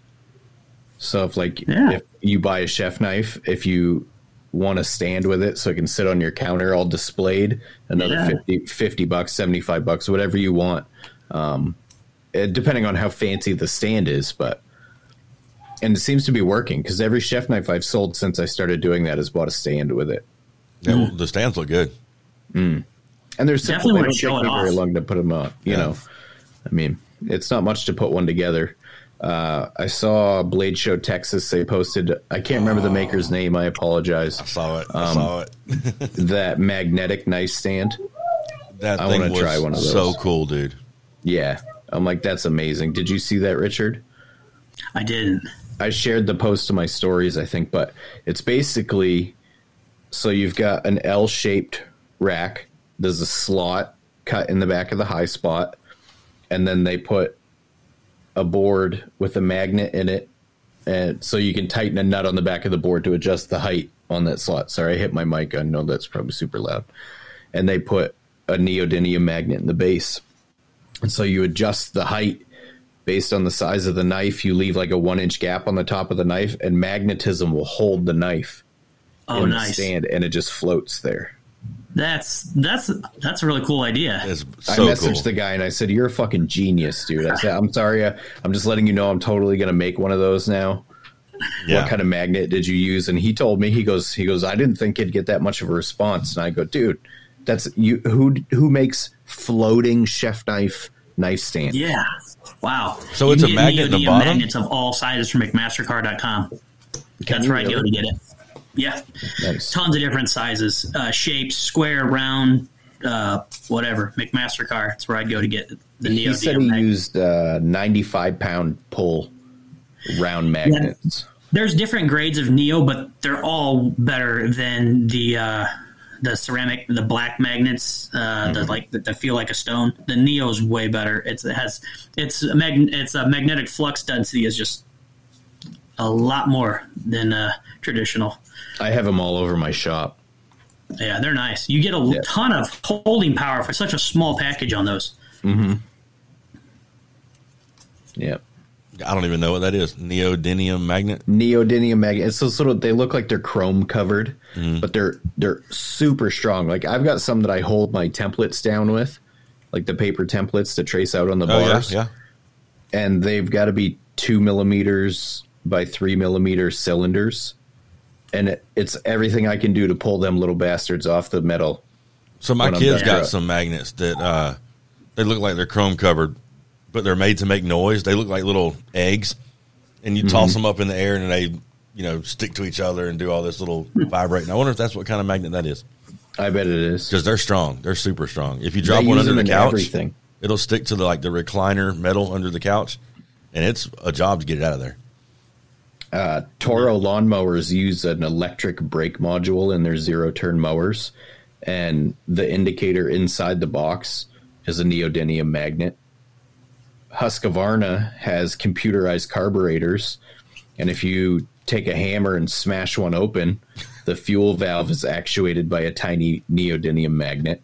So if like Yeah. if you buy a chef knife, if you want to stand with it so it can sit on your counter all displayed, another Yeah. fifty, 50, 50 bucks, 75 bucks, whatever you want. Um, depending on how fancy the stand is, but and it seems to be working because every chef knife I've sold since I started doing that has bought a stand with it. Yeah, well, the stands look good. And there's Definitely simple. They wanna don't show take it me very long to put them up. You Yeah. know, I mean, it's not much to put one together. Uh, I saw Blade Show Texas. They posted. I can't remember the maker's name. I apologize. I saw it. Um, I saw it. That magnetic knife stand. That I wanna try one of those. so cool, dude. Yeah, I'm like, that's amazing. Did you see that, Richard? I didn't. I shared the post to my stories, I think, but it's basically so you've got an L shaped rack. There's a slot cut in the back of the high spot, and then they put a board with a magnet in it, and so you can tighten a nut on the back of the board to adjust the height on that slot. Sorry, I hit my mic. I know that's probably super loud. And they put a neodymium magnet in the base, and so you adjust the height based on the size of the knife, you leave like a one inch gap on the top of the knife, and magnetism will hold the knife Oh, in the stand, and it just floats there. That's that's that's a really cool idea. It's I messaged cool. the guy and I said, "You're a fucking genius, dude." I said, "I'm sorry, uh, I'm just letting you know I'm totally gonna make one of those now." yeah. What kind of magnet did you use? And he told me he goes he goes I didn't think it'd get that much of a response. And I go, dude, that's you who who makes floating chef knife knife stand? Yeah. Wow. So You it's a can get magnet in the bottom? Magnets of all sizes from McMaster-Carr.com. That's you where I go to get it. Yeah. Nice. Tons of different sizes, uh, shapes, square, round, uh, whatever. McMaster-Carr. That's where I'd go to get the He neodymium. said he magnet. used uh, 95 pound pull round magnets. There's different grades of neo, but they're all better than the uh, the ceramic, the black magnets, uh, Mm-hmm. the like that, that feel like a stone. The neo's way better. It's it has it's a mag, it's a magnetic flux density is just a lot more than uh, traditional. I have them all over my shop. Yeah, they're nice. You get a Yeah. ton of holding power for such a small package on those. Mm-hmm. Yeah. I don't even know what that is. Neodymium magnet. Neodymium magnet. It's so sort of they look like they're chrome covered, but they're they're super strong. Like I've got some that I hold my templates down with, like the paper templates to trace out on the Oh yeah, bars. yeah. And they've got to be two millimeters by three millimeter cylinders. And it, it's everything I can do to pull them little bastards off the metal. So my kids got some magnets that uh, they look like they're chrome covered, but they're made to make noise. They look like little eggs, and you Mm-hmm. toss them up in the air, and they you know stick to each other and do all this little vibrating. I wonder if that's what kind of magnet that is I bet it is. because they're strong. They're super strong. If you drop They one under the couch, everything. it'll stick to the like the recliner metal under the couch, and it's a job to get it out of there. Uh, Toro lawnmowers use an electric brake module in their zero turn mowers, and the indicator inside the box is a neodymium magnet. Husqvarna has computerized carburetors, and if you take a hammer and smash one open, the fuel valve is actuated by a tiny neodymium magnet.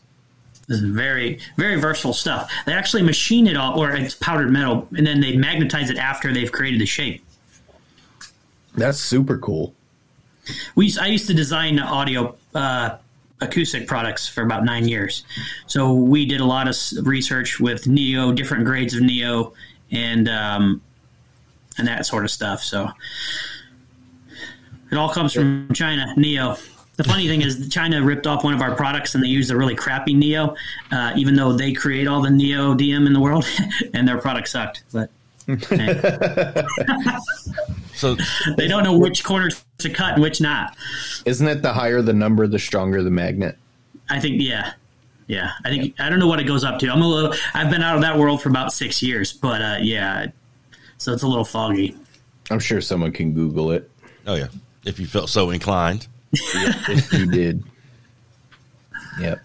This is very, very versatile stuff. They actually machine it all, or it's powdered metal, and then they magnetize it after they've created the shape. That's super cool. We, I used to design audio uh, acoustic products for about nine years, so we did a lot of research with Neo, different grades of Neo, and um, and that sort of stuff. So it all comes from China, Neo. The funny thing is, China ripped off one of our products and they used a really crappy Neo, uh, even though they create all the neodymium in the world, and their product sucked. But. So they don't know which corner to cut and which not. Isn't it the higher the number, the stronger the magnet? I think, yeah, yeah. I think I don't know what it goes up to. I'm a little. I've been out of that world for about six years, but uh, yeah, so it's a little foggy. I'm sure someone can Google it. oh yeah, if you felt so inclined. if you did. Yep.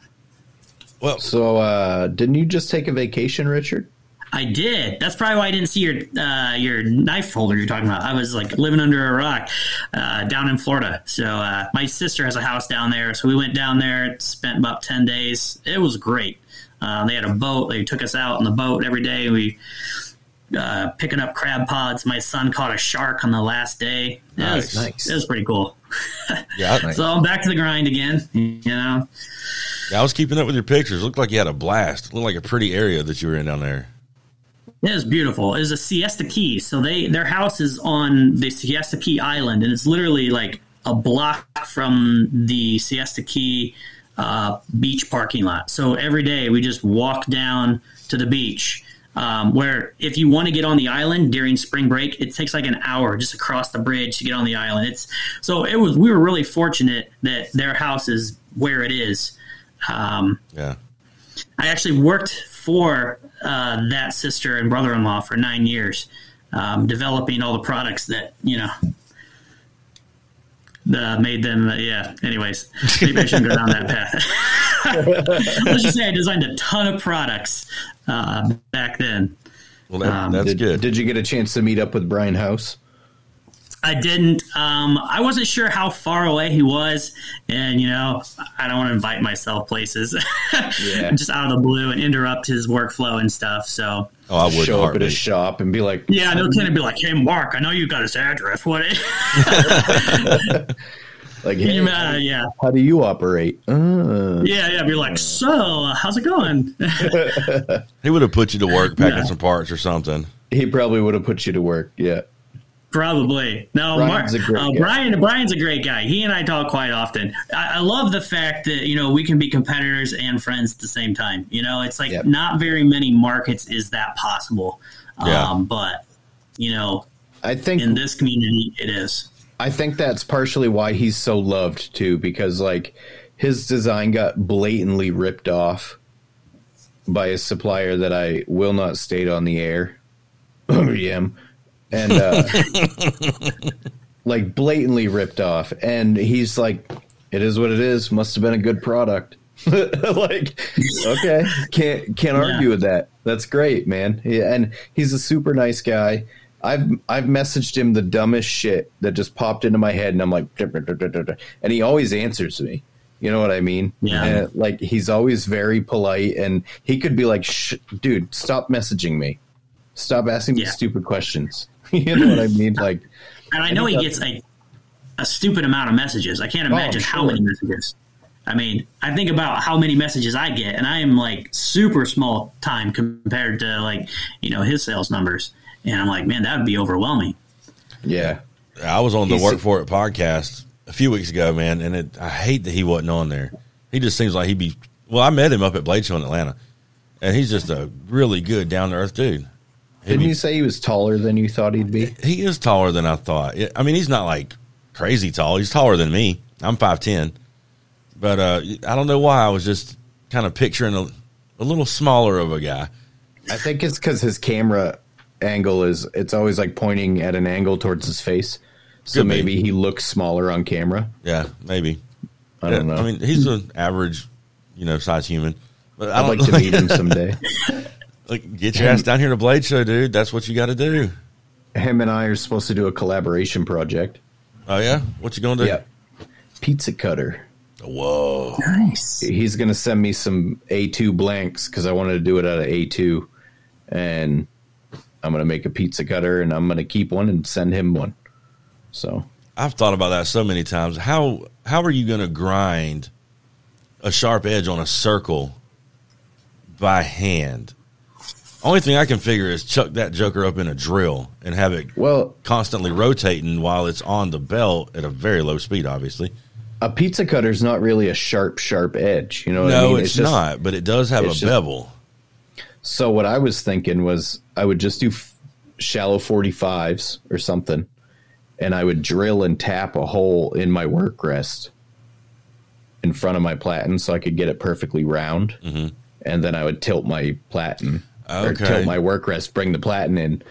Well, So, uh, didn't you just take a vacation, Richard? I did. That's probably why I didn't see your uh, your knife holder you're talking about. I was like living under a rock uh, down in Florida. So uh, my sister has a house down there, so we went down there. Spent about ten days. It was great. Uh, they had a boat. They took us out on the boat every day. We uh, picking up crab pods. My son caught a shark on the last day. It Nice. was, Nice. It was pretty cool. yeah, I, So I'm back to the grind again. You know. I was keeping up with your pictures. Looked like you had a blast. Looked like a pretty area that you were in down there. It is beautiful. It is a Siesta Key. So they their house is on the Siesta Key Island, and it's literally like a block from the Siesta Key uh, beach parking lot. So every day we just walk down to the beach. Um, where if you want to get on the island during spring break, it takes like an hour just across the bridge to get on the island. It's so it was. We were really fortunate that their house is where it is. Um, Yeah. I actually worked for uh, that sister and brother in law for nine years, um, developing all the products that, you know, uh, made them, uh, yeah. Anyways, maybe I shouldn't go down that path. Let's just say I designed a ton of products uh, back then. Well, that, Um, that's did, good. Did you get a chance to meet up with Brian House? I didn't. Um, I wasn't sure how far away he was, and you know, I don't want to invite myself places Yeah. just out of the blue and interrupt his workflow and stuff. So oh, I would Show up at his shop and be like, Yeah, no kidding. Be like, hey, Mark, I know you got his address. What? like, hey, You, uh, yeah, how do you operate? Uh, yeah, yeah. Be like, so, how's it going? He would have put you to work packing Yeah. some parts or something. he probably would have put you to work. Yeah. Probably. No, Mark. Brian's a great Uh, guy. Brian. Brian's a great guy. He and I talk quite often. I, I love the fact that you know we can be competitors and friends at the same time. You know, it's like Yep. not very many markets is that possible. Yeah. Um, but you know, I think in this community, it is. I think that's partially why he's so loved too, because like his design got blatantly ripped off by a supplier that I will not state on the air. OEM. And uh, like blatantly ripped off. And he's like, It is what it is. Must have been a good product. like, okay. Can't can't Yeah. argue with that. That's great, man. Yeah, and he's a super nice guy. I've I've messaged him the dumbest shit that just popped into my head, and I'm like, and he always answers me. You know what I mean? Yeah. And, like he's always very polite, and he could be like, "Dude, stop messaging me. Stop asking me stupid questions." you know what I mean? Like, And I know he gets a, a stupid amount of messages. I can't Oh, imagine how many messages. I mean, I think about how many messages I get, and I am like super small time compared to like you know his sales numbers, and I'm like, man, that would be overwhelming. yeah, I was on the He's- Work For It podcast a few weeks ago, man, and it, I hate that he wasn't on there. He just seems like he'd be. Well, I met him up at Blade Show in Atlanta, and he's just a really good, down to earth dude. Didn't be- you say he was taller than you thought he'd be? he is taller than I thought. I mean, he's not like crazy tall. He's taller than me. I'm five ten, but uh, I don't know why I was just kind of picturing a, a little smaller of a guy. I think it's because his camera angle is it's always like pointing at an angle towards his face. So Could be. maybe he looks smaller on camera. Yeah, maybe. I don't Yeah, know. I mean, he's an average, you know, size human. But I I'd don't like to meet him someday. Like, get your ass down here to Blade Show, dude. That's what you got to do. Him and I are supposed to do a collaboration project. Oh yeah, what you gonna do? Yeah. Pizza cutter. Whoa. Nice. He's going to send me some A2 blanks because I wanted to do it out of A2. And I'm going to make a pizza cutter and I'm going to keep one and send him one. So I've thought about that so many times. How how are you gonna grind a sharp edge on a circle by hand? Only thing I can figure is chuck that joker up in a drill and have it Well, constantly rotating while it's on the belt at a very low speed, obviously. a pizza cutter is not really a sharp, sharp edge. You know what no, I mean? it's, just- not, but it does have a just- bevel. So what I was thinking was I would just do f- shallow 45s or something, and I would drill and tap a hole in my work rest in front of my platen so I could get it perfectly round, mm-hmm. and then I would tilt my platen Okay. my work rest, bring the platen in,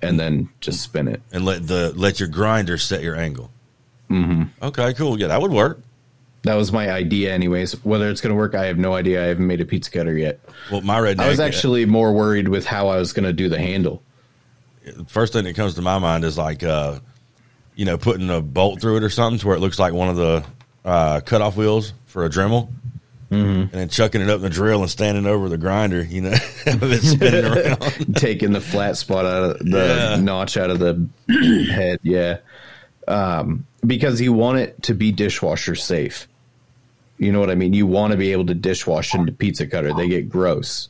and then just spin it. and let the let your grinder set your angle. Mm-hmm. Okay, cool. Yeah, that would work. That was my idea, anyways. Whether it's going to work, I have no idea. I haven't made a pizza cutter yet. Well, my redneck. I was actually more worried with how I was going to do the handle. first thing that comes to my mind is like, uh, you know, putting a bolt through it or something to where it looks like one of the uh, cutoff wheels for a Dremel, mm-hmm. and then chucking it up in the drill and standing over the grinder. You know, have it spinning around. taking the flat spot out of the Yeah. notch out of the head. Yeah. Um, because you want it to be dishwasher safe. You know what I mean? You want to be able to dishwash into pizza cutter. They get gross.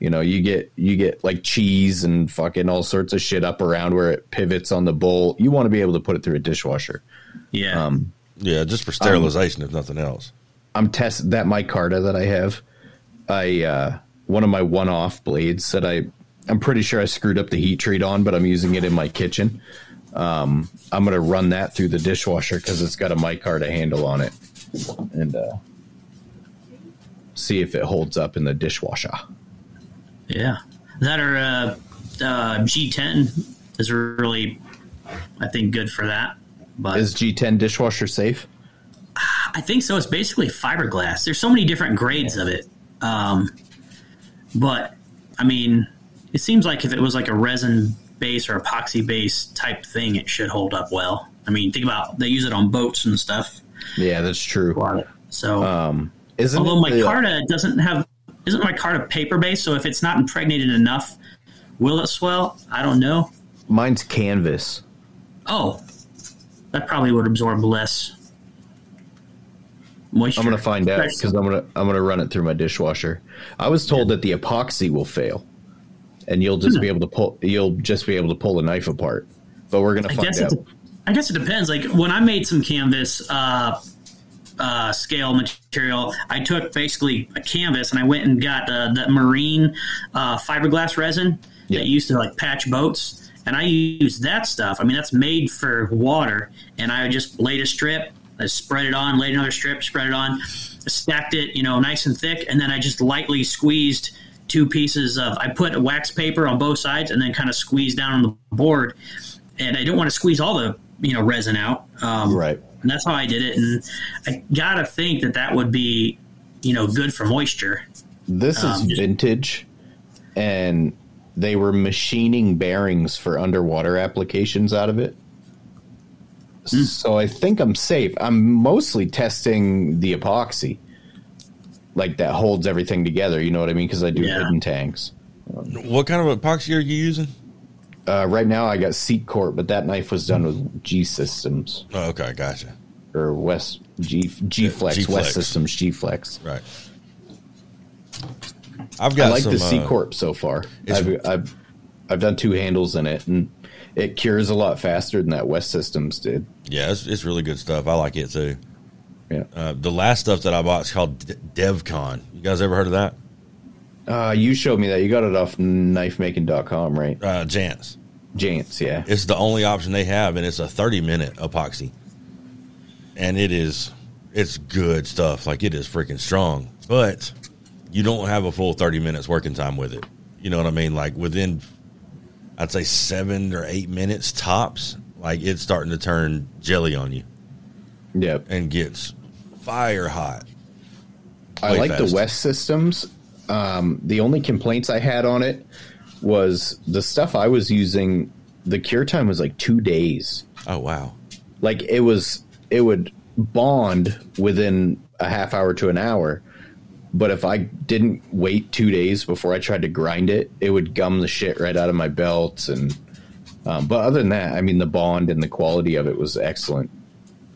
You know, you get you get like cheese and fucking all sorts of shit up around where it pivots on the bowl. You want to be able to put it through a dishwasher. Yeah. Um, Yeah, just for sterilization, if nothing else. I'm test that micarta that I have. I uh, one of my one-off blades that I I'm pretty sure I screwed up the heat treat on, but I'm using it in my kitchen. Um, I'm gonna run that through the dishwasher because it's got a micarta handle on it, and uh, see if it holds up in the dishwasher. yeah. That or uh, uh, G10 is really, I think, good for that. But Is G10 dishwasher safe? I think so. It's basically fiberglass. There's so many different grades of it. Um, but I mean, it seems like if it was like a resin base or epoxy base type thing, it should hold up well. I mean, think about they use it on boats and stuff. Yeah, that's true. So, Um, isn't although my the- Carta doesn't have, isn't micarta paper based? So if it's not impregnated enough, will it swell? I don't know. mine's canvas? Oh, that probably would absorb less moisture. I'm gonna find out because I'm gonna I'm gonna run it through my dishwasher. I was told that the epoxy will fail, and you'll just be able to pull you'll just be able to pull the knife apart. But we're gonna I find out. it, I guess it depends. Like when I made some canvas uh, uh, scale material, I took basically a canvas and I went and got uh, that marine uh, fiberglass resin Yeah. that used to like patch boats, and I used that stuff. I mean, that's made for water, and I just laid a strip, I spread it on, laid another strip, spread it on, stacked it, you know, nice and thick, and then I just lightly squeezed two pieces of. I put wax paper on both sides, and then kind of squeezed down on the board and I don't want to squeeze all the you know resin out. Um, Right. And that's how I did it, and I gotta think that that would be you know good for moisture. This is um, just- vintage, and they were machining bearings for underwater applications out of it. Hmm. So I think I'm safe. I'm mostly testing the epoxy, like that holds everything together. You know what I mean? Because I do Yeah. hidden tanks. What kind of epoxy are you using? Uh, right now, I got Seat Corp, but that knife was done with G Systems Oh, okay, gotcha. or West G G Flex, G-Flex. West Systems G Flex. Right. I've got I like some, the C uh, Corp so far. I've, I've I've done two handles in it, and it cures a lot faster than that West Systems did. Yeah, it's, it's really good stuff. I like it too. Yeah. Uh, the last stuff that I bought is called DevCon. You guys ever heard of that? Uh, you showed me that. You got it off knifemaking.com, right? Uh, Jantz. Jantz, yeah. It's the only option they have, and it's a 30 minute epoxy. And it is, it's good stuff. Like it is freaking strong, but you don't have a full 30 minutes working time with it. You know what I mean? Like within, I'd say seven or eight minutes tops, like it's starting to turn jelly on you Yep. and gets fire hot. I like fast. the West systems. Um, the only complaints I had on it was the stuff I was using. The cure time was like two days. Oh wow. Like it was, it would bond within a half hour to an hour. But if I didn't wait two days before I tried to grind it, it would gum the shit right out of my belts. And um, but other than that, I mean, the bond and the quality of it was excellent.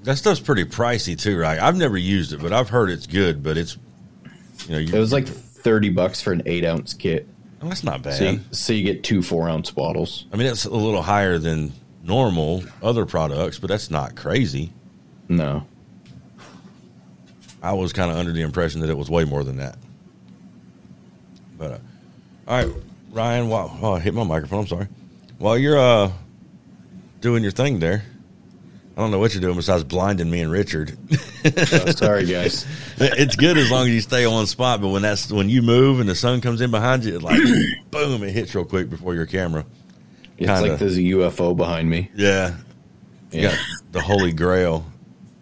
That stuff's pretty pricey too, right? I've never used it, but I've heard it's good. But it's you know It was like thirty bucks for an eight ounce kit. oh, that's not bad. So you, so you get two four ounce bottles. I mean, it's a little higher than normal other products, but that's not crazy. No. I was kind of under the impression that it was way more than that. But uh, all right, Ryan. While oh, I hit my microphone. I'm sorry. While you're uh doing your thing there, I don't know what you're doing besides blinding me and Richard. Oh, sorry, guys. it's good as long as you stay on spot, but when that's when you move and the sun comes in behind you, it like boom, it hits real quick before your camera. It's Kinda. like there's a UFO behind me. Yeah, you Yeah. got the holy grail.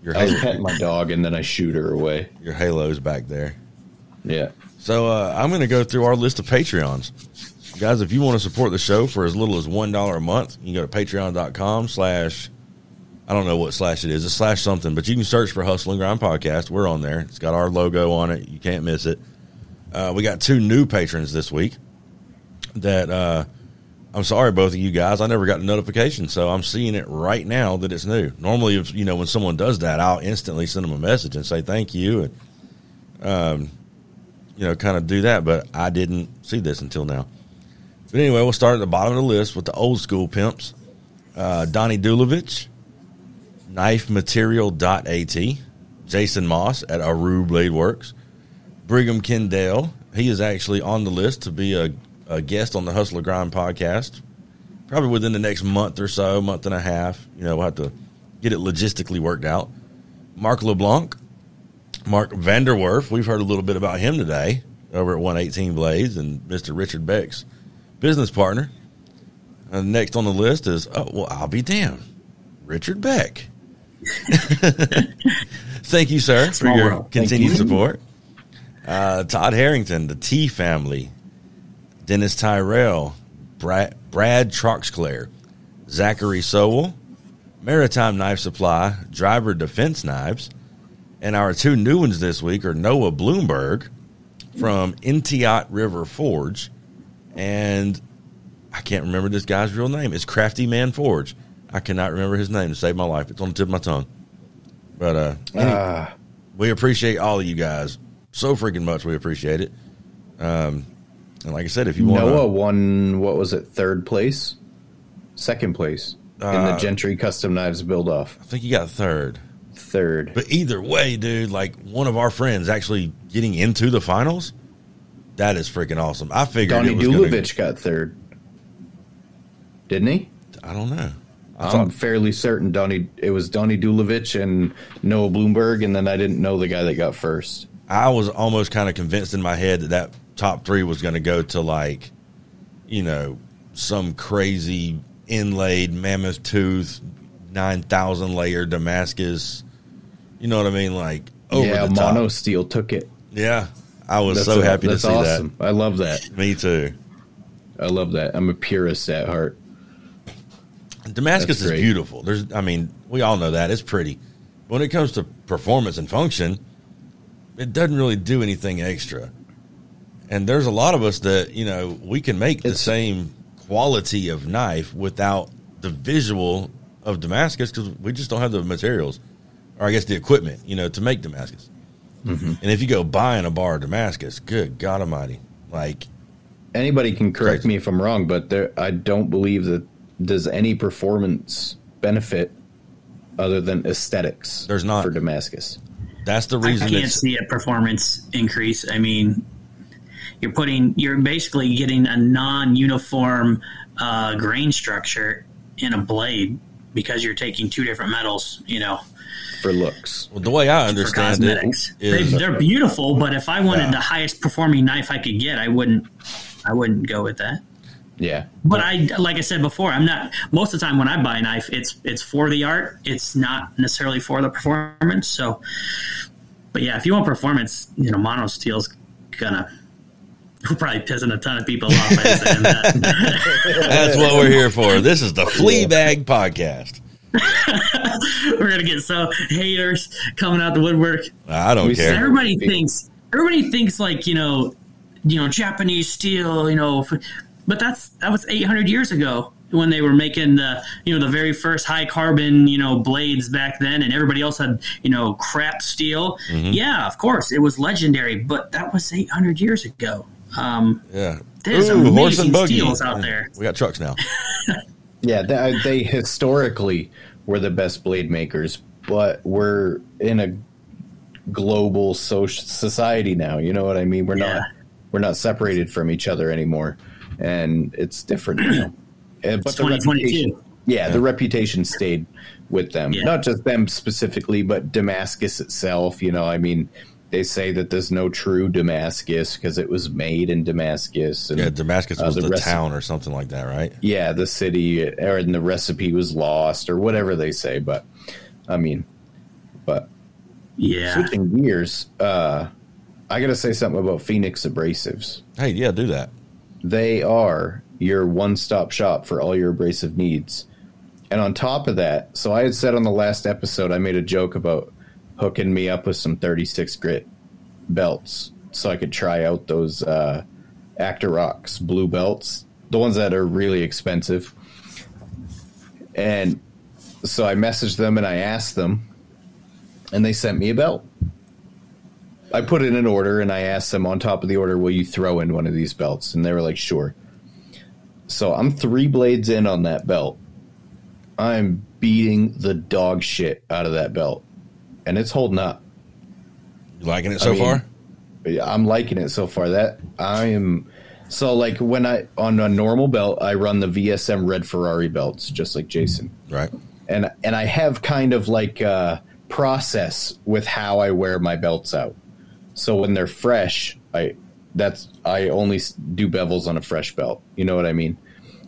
Your I was petting my dog and then I shoot her away. your halo's back there. Yeah. So uh, I'm going to go through our list of Patreons. Guys, if you want to support the show for as little as $1 a month, you can go to patreon.com slash, I don't know what slash it is, it's slash something, but you can search for Hustle and Grind Podcast. We're on there. It's got our logo on it. You can't miss it. Uh, we got two new patrons this week that, uh, I'm sorry, both of you guys. I never got a notification, so I'm seeing it right now that it's new. Normally, if you know when someone does that, I'll instantly send them a message and say thank you, and um, you know, kind of do that. But I didn't see this until now. But anyway, we'll start at the bottom of the list with the old school pimps: uh, Donnie Dulovich, KnifeMaterial.at, Jason Moss at Aru Blade Works, Brigham Kendall. He is actually on the list to be a, a guest on the Hustle and Grind podcast, probably within the next month or so, month and a half. You know, we'll have to get it logistically worked out. Mark LeBlanc, Mark Vanderwerf. We've heard a little bit about him today over at 118 Blades and Mr. Richard Beck's business partner. And next on the list is, oh, well, I'll be damned. Richard Beck. Thank you, sir, Small for your world. continued you. support. Uh, Todd Harrington, the T family, Dennis Tyrell, Brad, Brad Troxclair, Zachary Sowell, Maritime Knife Supply, Driver Defense Knives, and our two new ones this week are Noah Bloomberg from Intiot River Forge, and I can't remember this guy's real name. It's Crafty Man Forge. I cannot remember his name to save my life. It's on the tip of my tongue. But uh, any- Ah, we appreciate all of you guys so freaking much. We appreciate it. Um, and like I said, if you want Noah won, what was it, third place? Second place in the Uh, Gentry Custom Knives build off. I think you got third. Third. But either way, dude, like one of our friends actually getting into the finals, that is freaking awesome. I figured Donnie it was gonna- got third. Didn't he? I don't know. I I'm fairly certain Donnie it was Donnie Dulovich and Noah Bloomberg, and then I didn't know the guy that got first. I was almost kind of convinced in my head that that top three was going to go to like, you know, some crazy inlaid mammoth tooth, nine thousand layer Damascus. You know what I mean? Like over yeah, the top. Mono Steel took it. Yeah, I was That's so a- happy to see awesome. I love that. that. Me too. I love that. I'm a purist at heart. Damascus That's is great. beautiful. There's, I mean, we all know that it's pretty. When it comes to performance and function, it doesn't really do anything extra. And there's a lot of us that you know we can make the same quality of knife without the visual of Damascus because we just don't have the materials, or I guess the equipment, you know, to make Damascus. Mm-hmm. And if you go buying a bar of Damascus, good God Almighty, like Anybody can correct Crazy. me if I'm wrong, but there I don't believe that does any performance benefit other than aesthetics. There's not. for Damascus. that's the reason. I can't see a performance increase. I mean, you're putting, you're basically getting a non-uniform uh, grain structure in a blade because you're taking two different metals. You know, For looks, well, the way I for understand it cosmetics. they, they're beautiful, but if I wanted Yeah. the highest performing knife I could get, I wouldn't. I wouldn't go with that. Yeah. But I, like I said before, I'm not. Most of the time when I buy a knife, it's it's for the art. It's not necessarily for the performance. So, but yeah, if you want performance, you know, mono steel's gonna. We're probably pissing a ton of people off by saying that. That's what we're here for. This is the Fleabag podcast. we're gonna get so haters coming out the woodwork. I don't care. Everybody thinks everybody thinks like you know, you know, Japanese steel. You know, but that's that was 800 years ago when they were making the you know the very first high carbon you know blades back then, and everybody else had you know crap steel. Mm-hmm. Yeah, of course, it was legendary, but that was 800 years ago. Um, Yeah. There's Ooh, horse amazing and buggy. steels out there. We got trucks now. Yeah, they, they historically were the best blade makers, but we're in a global social society now. You know what I mean? We're Yeah. not we're not separated from each other anymore, and it's different now. And- It's 2022. reputation, yeah, the reputation stayed with them, Yeah. not just them specifically, but Damascus itself. You know, I mean. They say that there's no true Damascus because it was made in Damascus. And, Yeah, Damascus uh, was the the, rest- town or something like that, right? yeah, the city or and the recipe was lost or whatever they say. But I mean, but Yeah, switching gears, uh, I got to say something about Phoenix Abrasives. Hey, yeah, do that. They are your one stop shop for all your abrasive needs. And on top of that, so I had said on the last episode, I made a joke about hooking me up with some 36 grit belts so I could try out those uh, Actirox blue belts, the ones that are really expensive. And so I messaged them and I asked them, and they sent me a belt. I put in an order and I asked them on top of the order, will you throw in one of these belts? And they were like, sure. So I'm three blades in on that belt. I'm beating the dog shit out of that belt. And it's holding up. You liking it so I mean, far? I'm liking it so far. That I am so like when I on a normal belt, I run the VSM Red Ferrari belts, just like Jason. Right. and and I have kind of like a process with how I wear my belts out. So when they're fresh, I that's I only do bevels on a fresh belt. You know what I mean?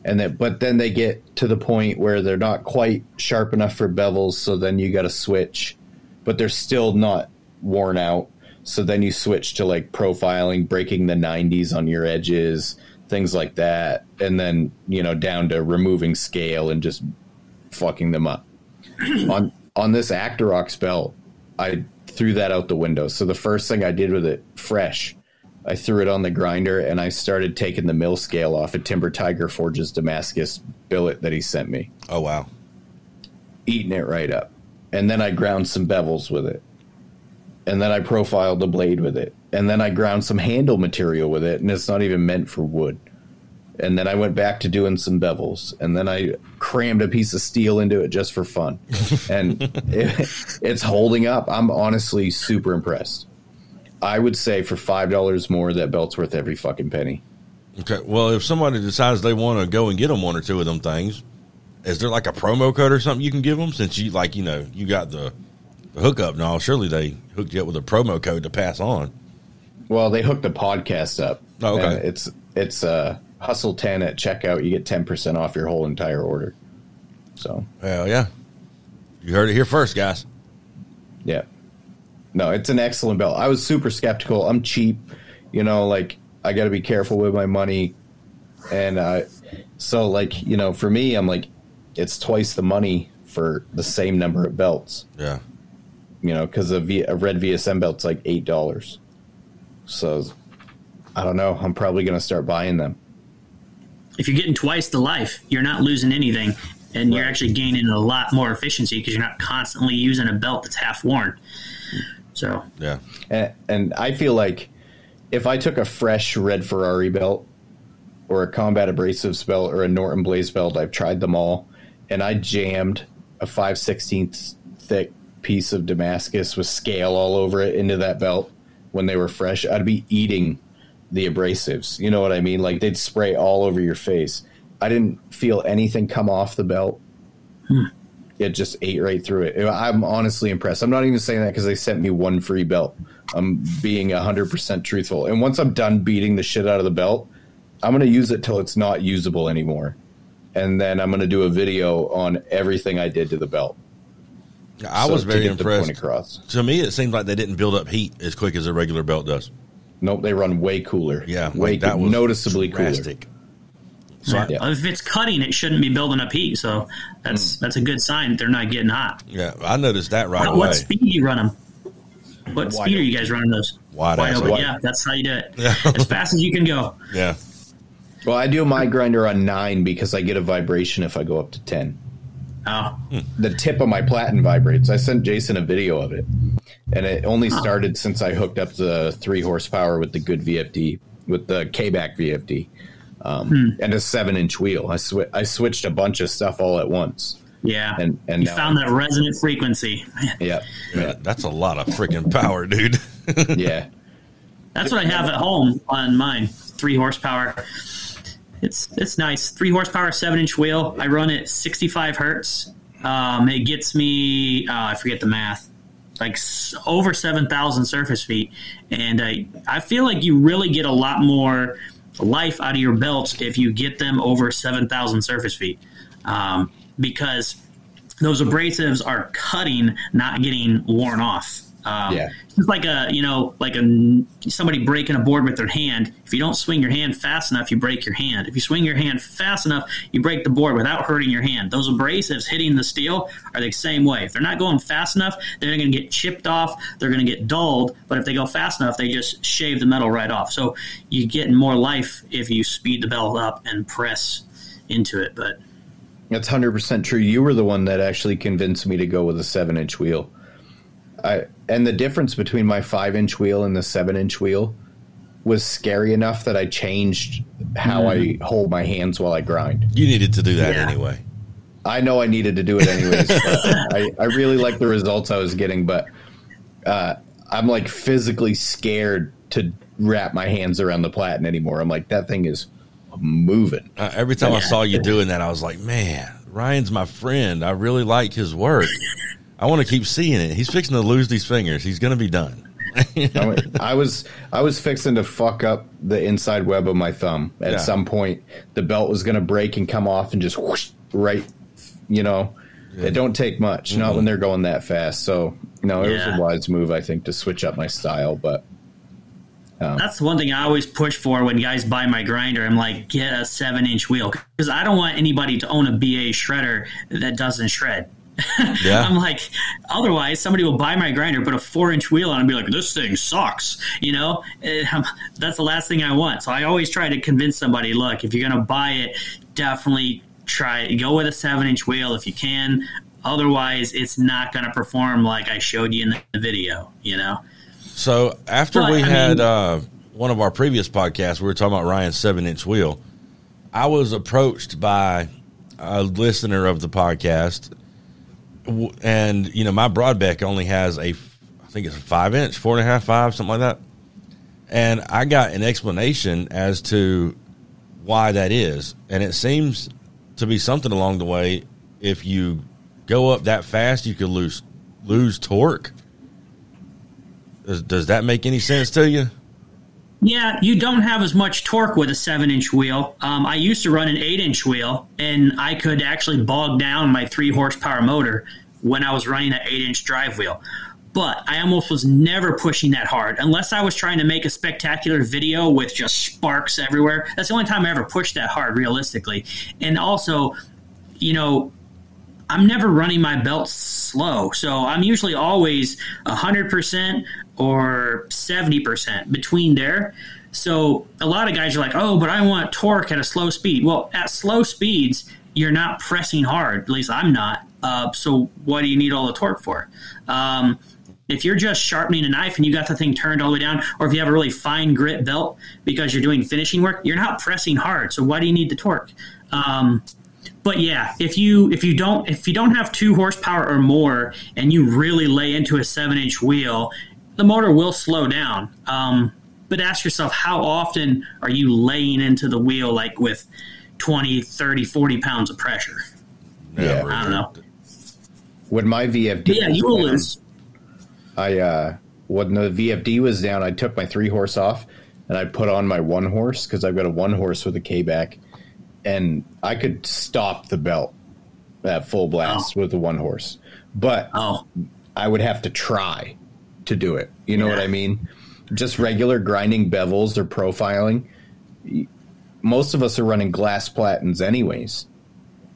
And that, but then they get to the point where they're not quite sharp enough for bevels. So then you got to switch, but they're still not worn out. So then you switch to like profiling, breaking the 90s on your edges, things like that, and then you know down to removing scale and just fucking them up. on on this Actirox belt, I threw that out the window. So the first thing I did with it, fresh, I threw it on the grinder and I started taking the mill scale off of Timber Tiger Forge's Damascus billet that he sent me, Oh wow. eating it right up. And then I ground some bevels with it. And then I profiled the blade with it. And then I ground some handle material with it, and it's not even meant for wood. And then I went back to doing some bevels, and then I crammed a piece of steel into it just for fun. And it, it's holding up. I'm honestly super impressed. I would say for five dollars more, that belt's worth every fucking penny. Okay. Well, if somebody decides they want to go and get them one or two of them things, is there like a promo code or something you can give them? Since you like, you know, you got the, the hookup and all. Surely they hooked you up with a promo code to pass on. Well, they hooked the podcast up. Oh, okay. It's it's uh, hustle ten at checkout. You get ten percent off your whole entire order. So Hell yeah. You heard it here first, guys. Yeah. No, it's an excellent belt. I was super skeptical. I'm cheap, you know, like I got to be careful with my money. And uh, so, like, you know, for me, I'm like, it's twice the money for the same number of belts, Yeah. you know, because a, v- a red VSM belt's like $8. So I don't know. I'm probably going to start buying them. if you're getting twice the life, you're not losing anything, and you're actually gaining a lot more efficiency because you're not constantly using a belt that's half worn. So Yeah. And, and I feel like if I took a fresh red Ferrari belt or a combat abrasives belt or a Norton Blaze belt, I've tried them all, and I jammed a 5 16th thick piece of Damascus with scale all over it into that belt when they were fresh, I'd be eating the abrasives. You know what I mean? Like they'd spray all over your face. I didn't feel anything come off the belt. Hmm. It just ate right through it. I'm honestly impressed. I'm not even saying that because they sent me one free belt. I'm being 100% truthful. And once I'm done beating the shit out of the belt, I'm gonna use it till it's not usable anymore, and then I'm gonna do a video on everything I did to the belt. I So was to very get impressed. across. To me, it seemed like they didn't build up heat as quick as a regular belt does. Nope, they run way cooler. Yeah, way like that was noticeably drastic. So Yeah. If it's cutting, it shouldn't be building up heat. So that's mm. that's a good sign that they're not getting hot. Yeah, I noticed that right What, away. what speed do you run them? What Wide speed are you guys running those? Wide ass open. open. Yeah, that's how you do it. Yeah. as fast as you can go. Yeah, Well, I do my grinder on nine because I get a vibration if I go up to ten. Oh, The tip of my platen vibrates. I sent Jason a video of it, and it only started since I hooked up the three horsepower with the good VFD with the KBAC VFD um, and a seven inch wheel. I swi- I switched a bunch of stuff all at once, yeah. and and you now, found that resonant frequency. yeah, yeah, that's a lot of freaking power, dude. yeah. That's what I have at home on mine. Three horsepower. It's it's nice. Three horsepower, seven inch wheel. I run it sixty five hertz. Um, it gets me. Uh, I forget the math. Like s- over seven thousand surface feet, and I I feel like you really get a lot more life out of your belts if you get them over seven thousand surface feet, um, because those abrasives are cutting, not getting worn off. Um, Yeah. It's like a you know like a somebody breaking a board with their hand. If you don't swing your hand fast enough, you break your hand. If you swing your hand fast enough, you break the board without hurting your hand. Those abrasives hitting the steel are the same way. If they're not going fast enough, they're going to get chipped off. They're going to get dulled. But if they go fast enough, they just shave the metal right off. So you get more life if you speed the belt up and press into it. But That's hundred percent true. You were the one that actually convinced me to go with a seven inch wheel. I and the difference between my five inch wheel and the seven inch wheel was scary enough that I changed how I hold my hands while I grind. you needed to do that Yeah. anyway. I know I needed to do it anyways. I, I really like the results I was getting, but uh, I'm like physically scared to wrap my hands around the platen anymore. I'm like that thing is moving. Uh, every time I saw you doing that, I was like, man, Ryan's my friend. I really like his work. I want to keep seeing it. He's fixing to lose these fingers. He's going to be done. I went- I was I was fixing to fuck up the inside web of my thumb at Yeah. some point. The belt was going to break and come off and just whoosh, right. You know, it don't take much. Not mm-hmm. when they're going that fast. So no, it was a wise move, I think, to switch up my style. But um, That's one thing I always push for when guys buy my grinder. I'm like, get a seven inch wheel because I don't want anybody to own a BA shredder that doesn't shred. Yeah. I'm like, otherwise somebody will buy my grinder, put a four inch wheel on, and be like, this thing sucks. You know, that's the last thing I want. So I always try to convince somebody, look, if you're gonna buy it, definitely try go with a seven inch wheel if you can. Otherwise, it's not going to perform like I showed you in the video. You know. So after But, we I had mean- uh, one of our previous podcasts, we were talking about Ryan's seven inch wheel. I was approached by a listener of the podcast, and you know my Brodbeck only has a, I think it's a five inch, four and a half, five, something like that. And I got an explanation as to why that is, and it seems to be something along the way. If you go up that fast, you could lose lose torque. Does, does that make any sense to you? Yeah, you don't have as much torque with a seven inch wheel. Um, I used to run an eight inch wheel, and I could actually bog down my three horsepower motor when I was running an eight inch drive wheel. But I almost was never pushing that hard unless I was trying to make a spectacular video with just sparks everywhere. That's the only time I ever pushed that hard, realistically. And also, you know, I'm never running my belt slow. So I'm usually always 100% or 70% between there. So a lot of guys are like, oh, but I want torque at a slow speed. Well, at slow speeds, you're not pressing hard. At least I'm not. Uh, so what do you need all the torque for? Um, if you're just sharpening a knife and you got the thing turned all the way down, or if you have a really fine grit belt because you're doing finishing work, you're not pressing hard. So why do you need the torque? Um, but yeah, if you if you don't if you don't have two horsepower or more, and you really lay into a seven inch wheel, the motor will slow down. Um, but ask yourself, how often are you laying into the wheel like with 20, 30, 40 pounds of pressure? Yeah. I don't know. when my VFD, But yeah, you will down, lose. I uh, when the VFD was down, I took my three horse off and I put on my one horse because I've got a one horse with a KBAC, and I could stop the belt at full blast Oh. with the one horse, but Oh, I would have to try to do it. You know what I mean? Just regular grinding bevels or profiling. Most of us are running glass platens anyways.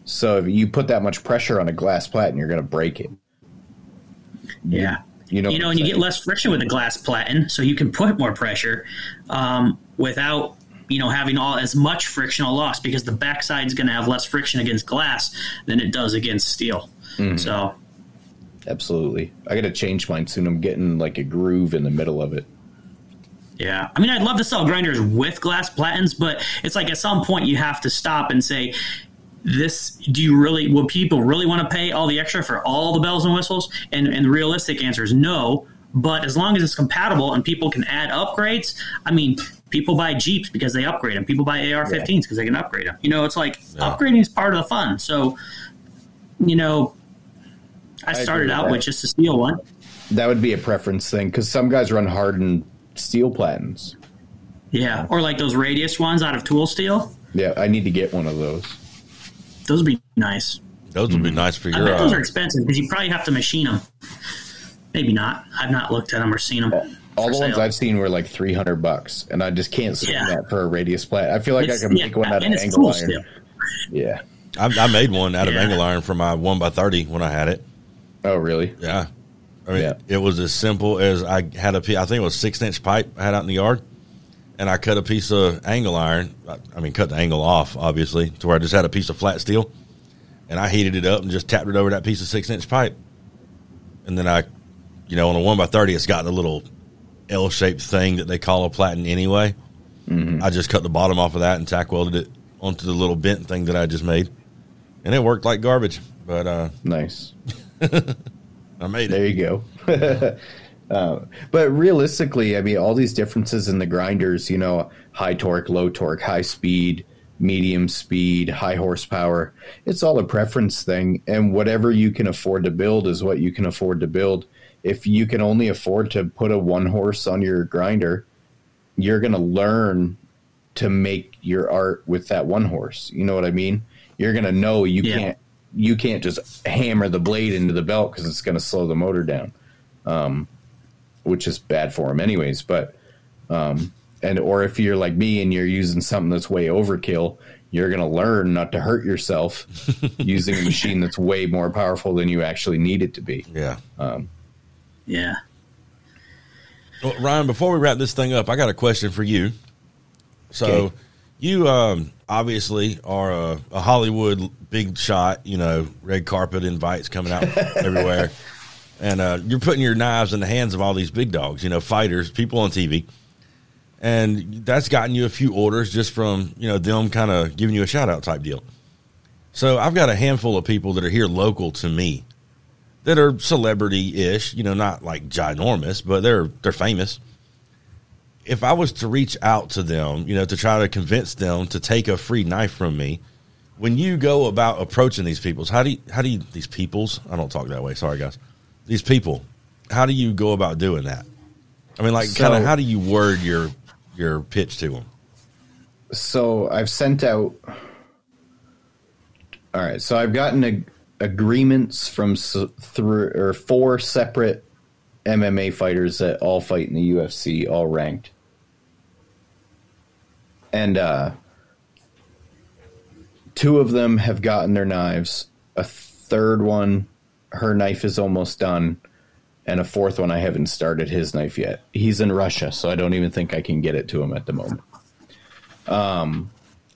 So if you put that much pressure on a glass platen, you're going to break it. yeah. You know, you know, and you get less friction with a glass platen, so you can put more pressure um, without you know having all as much frictional loss because the backside is going to have less friction against glass than it does against steel. Mm-hmm. So Absolutely. I got to change mine soon. I'm getting like a groove in the middle of it. yeah, I mean, I'd love to sell grinders with glass platens, but it's like at some point you have to stop and say. This do you really will people really want to pay all the extra for all the bells and whistles? And and the realistic answer is no. But as long as it's compatible and people can add upgrades, I mean, people buy Jeeps because they upgrade them. People buy AR-15s because they can upgrade them. You know, it's like upgrading is part of the fun. So, you know, I agree started with out that. with just a steel one. That would be a preference thing because some guys run hardened steel platens. Yeah, or like those radius ones out of tool steel. Yeah, I need to get one of those. Those would be nice. Those would be nice for I your. bet those are Uh, expensive because you probably have to machine them. Maybe not. I've not looked at them or seen them. All for the ones. I've seen were like 300 bucks, and I just can't swing Yeah. that for a radius plat. I feel like It's- I can yeah, make one out of angle tool iron. steel. Yeah. I, I made one out of angle iron for my one by thirty when I had it. Oh, really? Yeah, I mean, Yeah. it was as simple as I had a I think it was six inch pipe I had out in the yard, and I cut a piece of angle iron. I- mean, cut the angle off, obviously, to where I just had a piece of flat steel, and I heated it up and just tapped it over that piece of six inch pipe, and then I, you know, on a one by thirty, it's got a little L shaped thing that they call a platen anyway. I just cut the bottom off of that and tack welded it onto the little bent thing that I just made, and it worked like garbage. But uh, Nice. I made it. There you go. uh, but realistically, I mean, all these differences in the grinders, you know, high torque, low torque, high speed, medium speed, high horsepower, it's all a preference thing. And whatever you can afford to build is what you can afford to build. If you can only afford to put a one horse on your grinder, you're going to learn to make your art with that one horse. You know what I mean? You're going to know you Yeah. can't you can't just hammer the blade into the belt because it's going to slow the motor down, um, which is bad for him anyways. But um, and or if you're like me and you're using something that's way overkill, you're going to learn not to hurt yourself using a machine that's way more powerful than you actually need it to be. Yeah. Yeah. Well, Ryan, before we wrap this thing up, I got a question for you. So, Okay. You um, obviously are a, a Hollywood big shot, you know, red carpet invites coming out everywhere. And uh, you're putting your knives in the hands of all these big dogs, you know, fighters, people on TV. And that's gotten you a few orders just from, you know, them kind of giving you a shout out type deal. So, I've got a handful of people that are here local to me that are celebrity ish, you know, not like ginormous, but they're they're famous. If I was to reach out to them, you know, to try to convince them to take a free knife from me, when you go about approaching these people's, how do you, how do you, these people's? I don't talk that way. Sorry, guys. These people, how do you go about doing that? I mean, like, So- kind of, how do you word your your pitch to them? so I've sent out. All right, so I've gotten a, agreements from three or four separate MMA fighters that all fight in the UFC, all ranked, and uh, two of them have gotten their knives. A third one, her knife is almost done, and a fourth one, I haven't started his knife yet. He's in Russia, so I don't even think I can get it to him at the moment Um,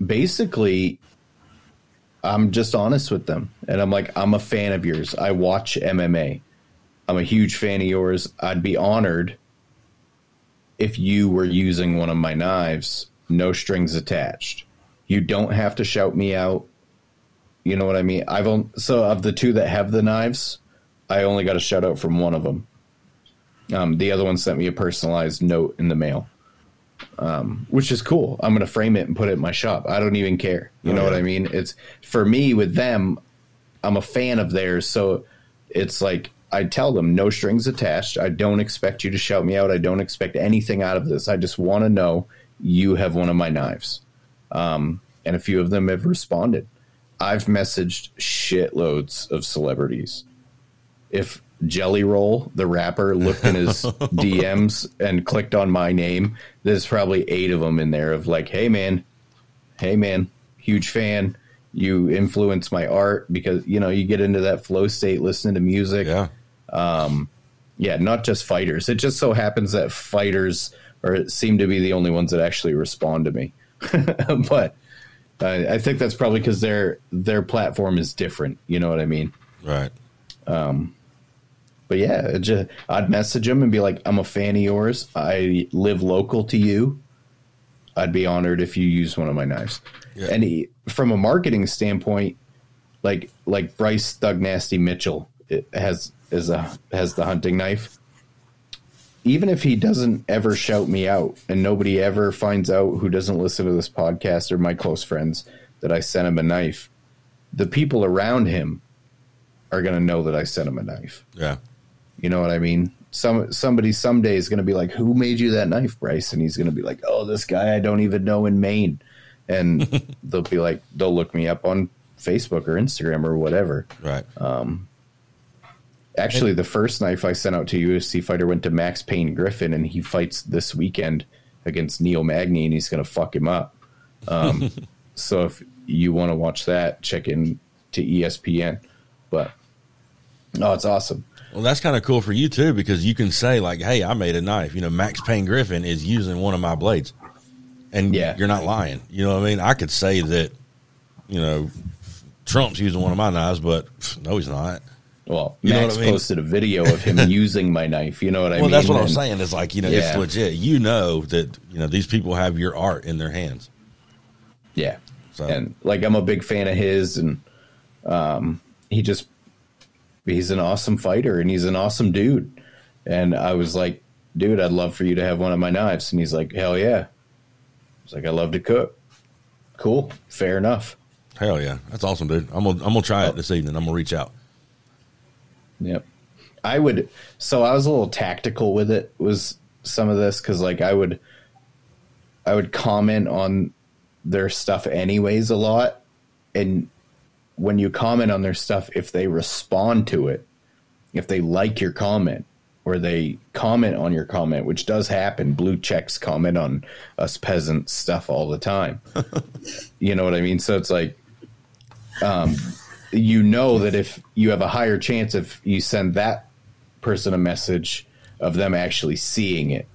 basically I'm just honest with them and I'm like I'm a fan of yours. I watch MMA. I'm a huge fan of yours. I'd be honored if you were using one of my knives, no strings attached. You don't have to shout me out. You know what I mean? I've on, so of the two that have the knives, I only got a shout out from one of them. Um, the other one sent me a personalized note in the mail which is cool. I'm going to frame it and put it in my shop. I don't even care. You Oh, know what. I mean? It's for me with them. I'm a fan of theirs, so it's like I tell them no strings attached. I don't expect you to shout me out. I don't expect anything out of this. I just want to know you have one of my knives. Um, and a few of them have responded. I've messaged shitloads of celebrities. If Jelly Roll, the rapper, looked in his DMs and clicked on my name, there's probably eight of them in there of like, hey man, hey man, huge fan. You influence my art because you know you get into that flow state listening to music. Yeah. Yeah, not just fighters. It just so happens that fighters are seem to be the only ones that actually respond to me. but uh, I think that's probably because their their platform is different. You know what I mean? Right. But yeah, just, I'd message them and be like, "I'm a fan of yours. I live local to you. I'd be honored if you use one of my knives." Yeah. And he, from a marketing standpoint, like like Bryce Thug Nasty Mitchell it has is a has the hunting knife. Even if he doesn't ever shout me out, and nobody ever finds out who doesn't listen to this podcast or my close friends that I sent him a knife, the people around him are going to know that I sent him a knife. Yeah. You know what I mean? Some somebody someday is going to be like, "Who made you that knife, Bryce?" And he's going to be like, "Oh, this guy I don't even know in Maine." And they'll be like, they'll look me up on Facebook or Instagram or whatever. Right. Um, Actually, the first knife I sent out to UFC fighter went to Max Pain Griffin, and he fights this weekend against Neil Magny, and he's going to fuck him up. Um, so if you want to watch that, check in to ESPN. But oh, it's awesome. Well, that's kind of cool for you too, because you can say like, "Hey, I made a knife." You know, Max Pain Griffin is using one of my blades, and Yeah. you're not lying. You know what I mean? I could say that, you know, Trump's using one of my knives, but no, he's not. Well, You know Max what I mean? posted a video of him using my knife. You know what I well, mean? Well, that's what I'm saying. Is like, you know, Yeah. it's legit. You know that you know these people have your art in their hands. Yeah. So And like I'm a big fan of his and um he just he's an awesome fighter and he's an awesome dude. And I was like, dude, I'd love for you to have one of my knives. And he's like, hell yeah. He's like, I love to cook. Cool. Fair enough. hell yeah, that's awesome, dude. I'm gonna I'm gonna try it this evening. I'm gonna reach out. Yep. I would. So I was a little tactical with it. Was some of this because like I would, I would comment on their stuff anyways a lot, and when you comment on their stuff, if they respond to it, if they like your comment or they comment on your comment, which does happen, blue checks comment on us peasant stuff all the time. you know what I mean? So it's like um, you know that if you have a higher chance if you send that person a message of them actually seeing it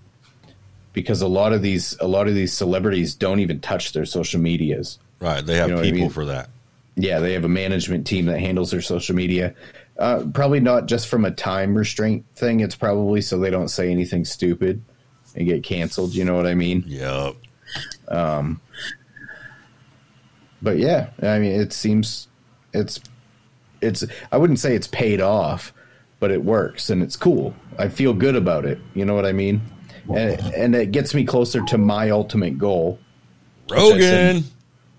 because a lot of these a lot of these celebrities don't even touch their social medias Right, they have You know what I people mean? for that. yeah they have a management team that handles their social media uh, probably not just from a time restraint thing it's probably so they don't say anything stupid and get canceled you know what i mean Yep. but yeah, I mean, it seems it's it's. I wouldn't say it's paid off, but it works and it's cool. I feel good about it. You know what I mean? And and it gets me closer to my ultimate goal, Rogan.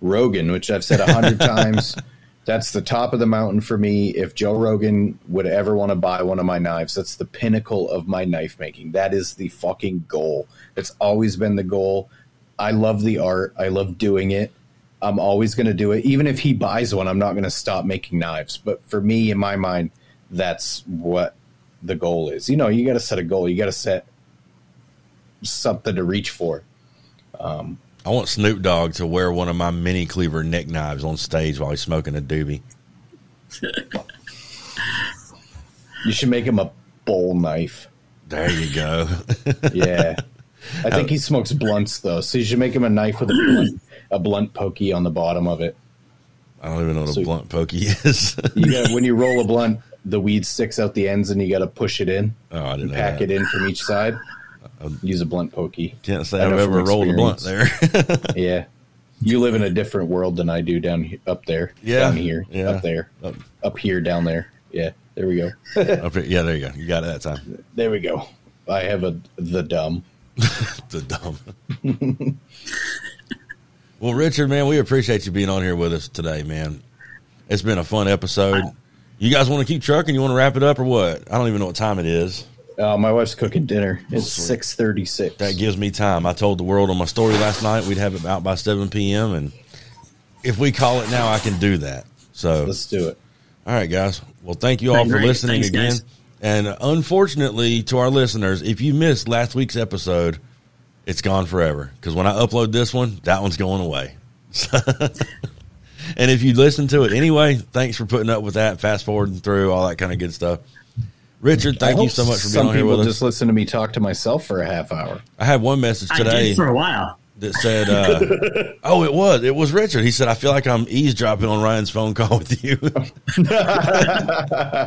Rogan, which I've said a hundred times. That's the top of the mountain for me. If Joe Rogan would ever want to buy one of my knives, that's the pinnacle of my knife making. That is the fucking goal. It's always been the goal. I love the art. I love doing it. I'm always going to do it. Even if he buys one, I'm not going to stop making knives. But for me, in my mind, that's what the goal is. You know, you got to set a goal. You got to set something to reach for. Um, I want Snoop Dogg to wear one of my mini cleaver neck knives on stage while he's smoking a doobie. You should make him a bowl knife. There you go. Yeah. I think uh, he smokes blunts though, so you should make him a knife with a blunt, a blunt pokey on the bottom of it. I don't even know what a blunt pokey is. You got when you roll a blunt, the weed sticks out the ends, and you got to push it in, oh, I didn't know pack that. it in from each side. Use a blunt pokey. Can't say I've ever rolled a blunt there. Yeah, you live in a different world than I do down he- up there. Yeah, down here, yeah. up there, Up- up here, down there. Yeah, there we go. Up here- yeah, there you go. You got it that time. There we go. I have a the dumb. The dumb. Well, Richard, man, we appreciate you being on here with us today, man. It's been a fun episode. You guys want to keep trucking? You want to wrap it up or what? I don't even know what time it is. Uh, my wife's cooking dinner. It's six thirty six. That gives me time. I told the world on my story last night we'd have it out by seven p.m. and if we call it now, I can do that. So Let's do it. All right, guys. Well, thank you all Been for listening Thanks, again. guys. And unfortunately, to our listeners, if you missed last week's episode, it's gone forever. Because when I upload this one, that one's going away. and if you listen to it anyway, thanks for putting up with that, fast forwarding through all that kind of good stuff. Richard, thank you so much for being some on here people just listen to me talk to myself for a half hour. I had one message I today did for a while. that said, uh, "Oh, it was it was Richard." He said, "I feel like I'm eavesdropping on Ryan's phone call with you." I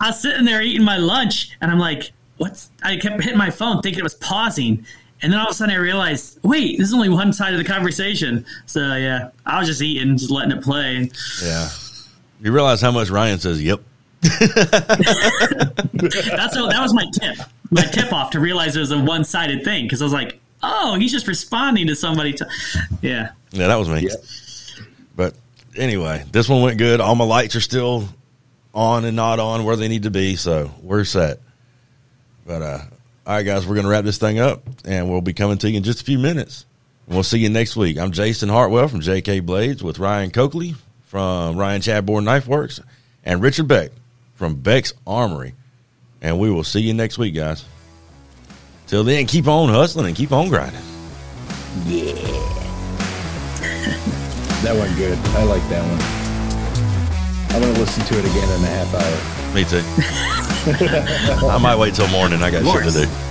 was sitting there eating my lunch, and I'm like, "What's?" I kept hitting my phone, thinking it was pausing, and then all of a sudden I realized, "Wait, this is only one side of the conversation." So yeah, I was just eating, just letting it play. yeah, you realize how much Ryan says, "Yep." That's a, that was my tip, my tip off to realize it was a one sided thing because I was like, "Oh, he's just responding to somebody." To, yeah, Yeah, that was me. But anyway, this one went good. All my lights are still on and not on where they need to be, so we're set. But uh all right guys, we're gonna wrap this thing up and we'll be coming to you in just a few minutes. We'll see you next week. I'm Jason Hartwell from JK Blades with Ryan Coakley from Ryan Chadbourne Knife Works and Richard Beck from Beck's Armory. And we will see you next week, guys. Till then, keep on hustling and keep on grinding. Yeah. that went good. I like that one. I'm gonna listen to it again in a half hour. Me too. I might wait till morning. I got shit to do.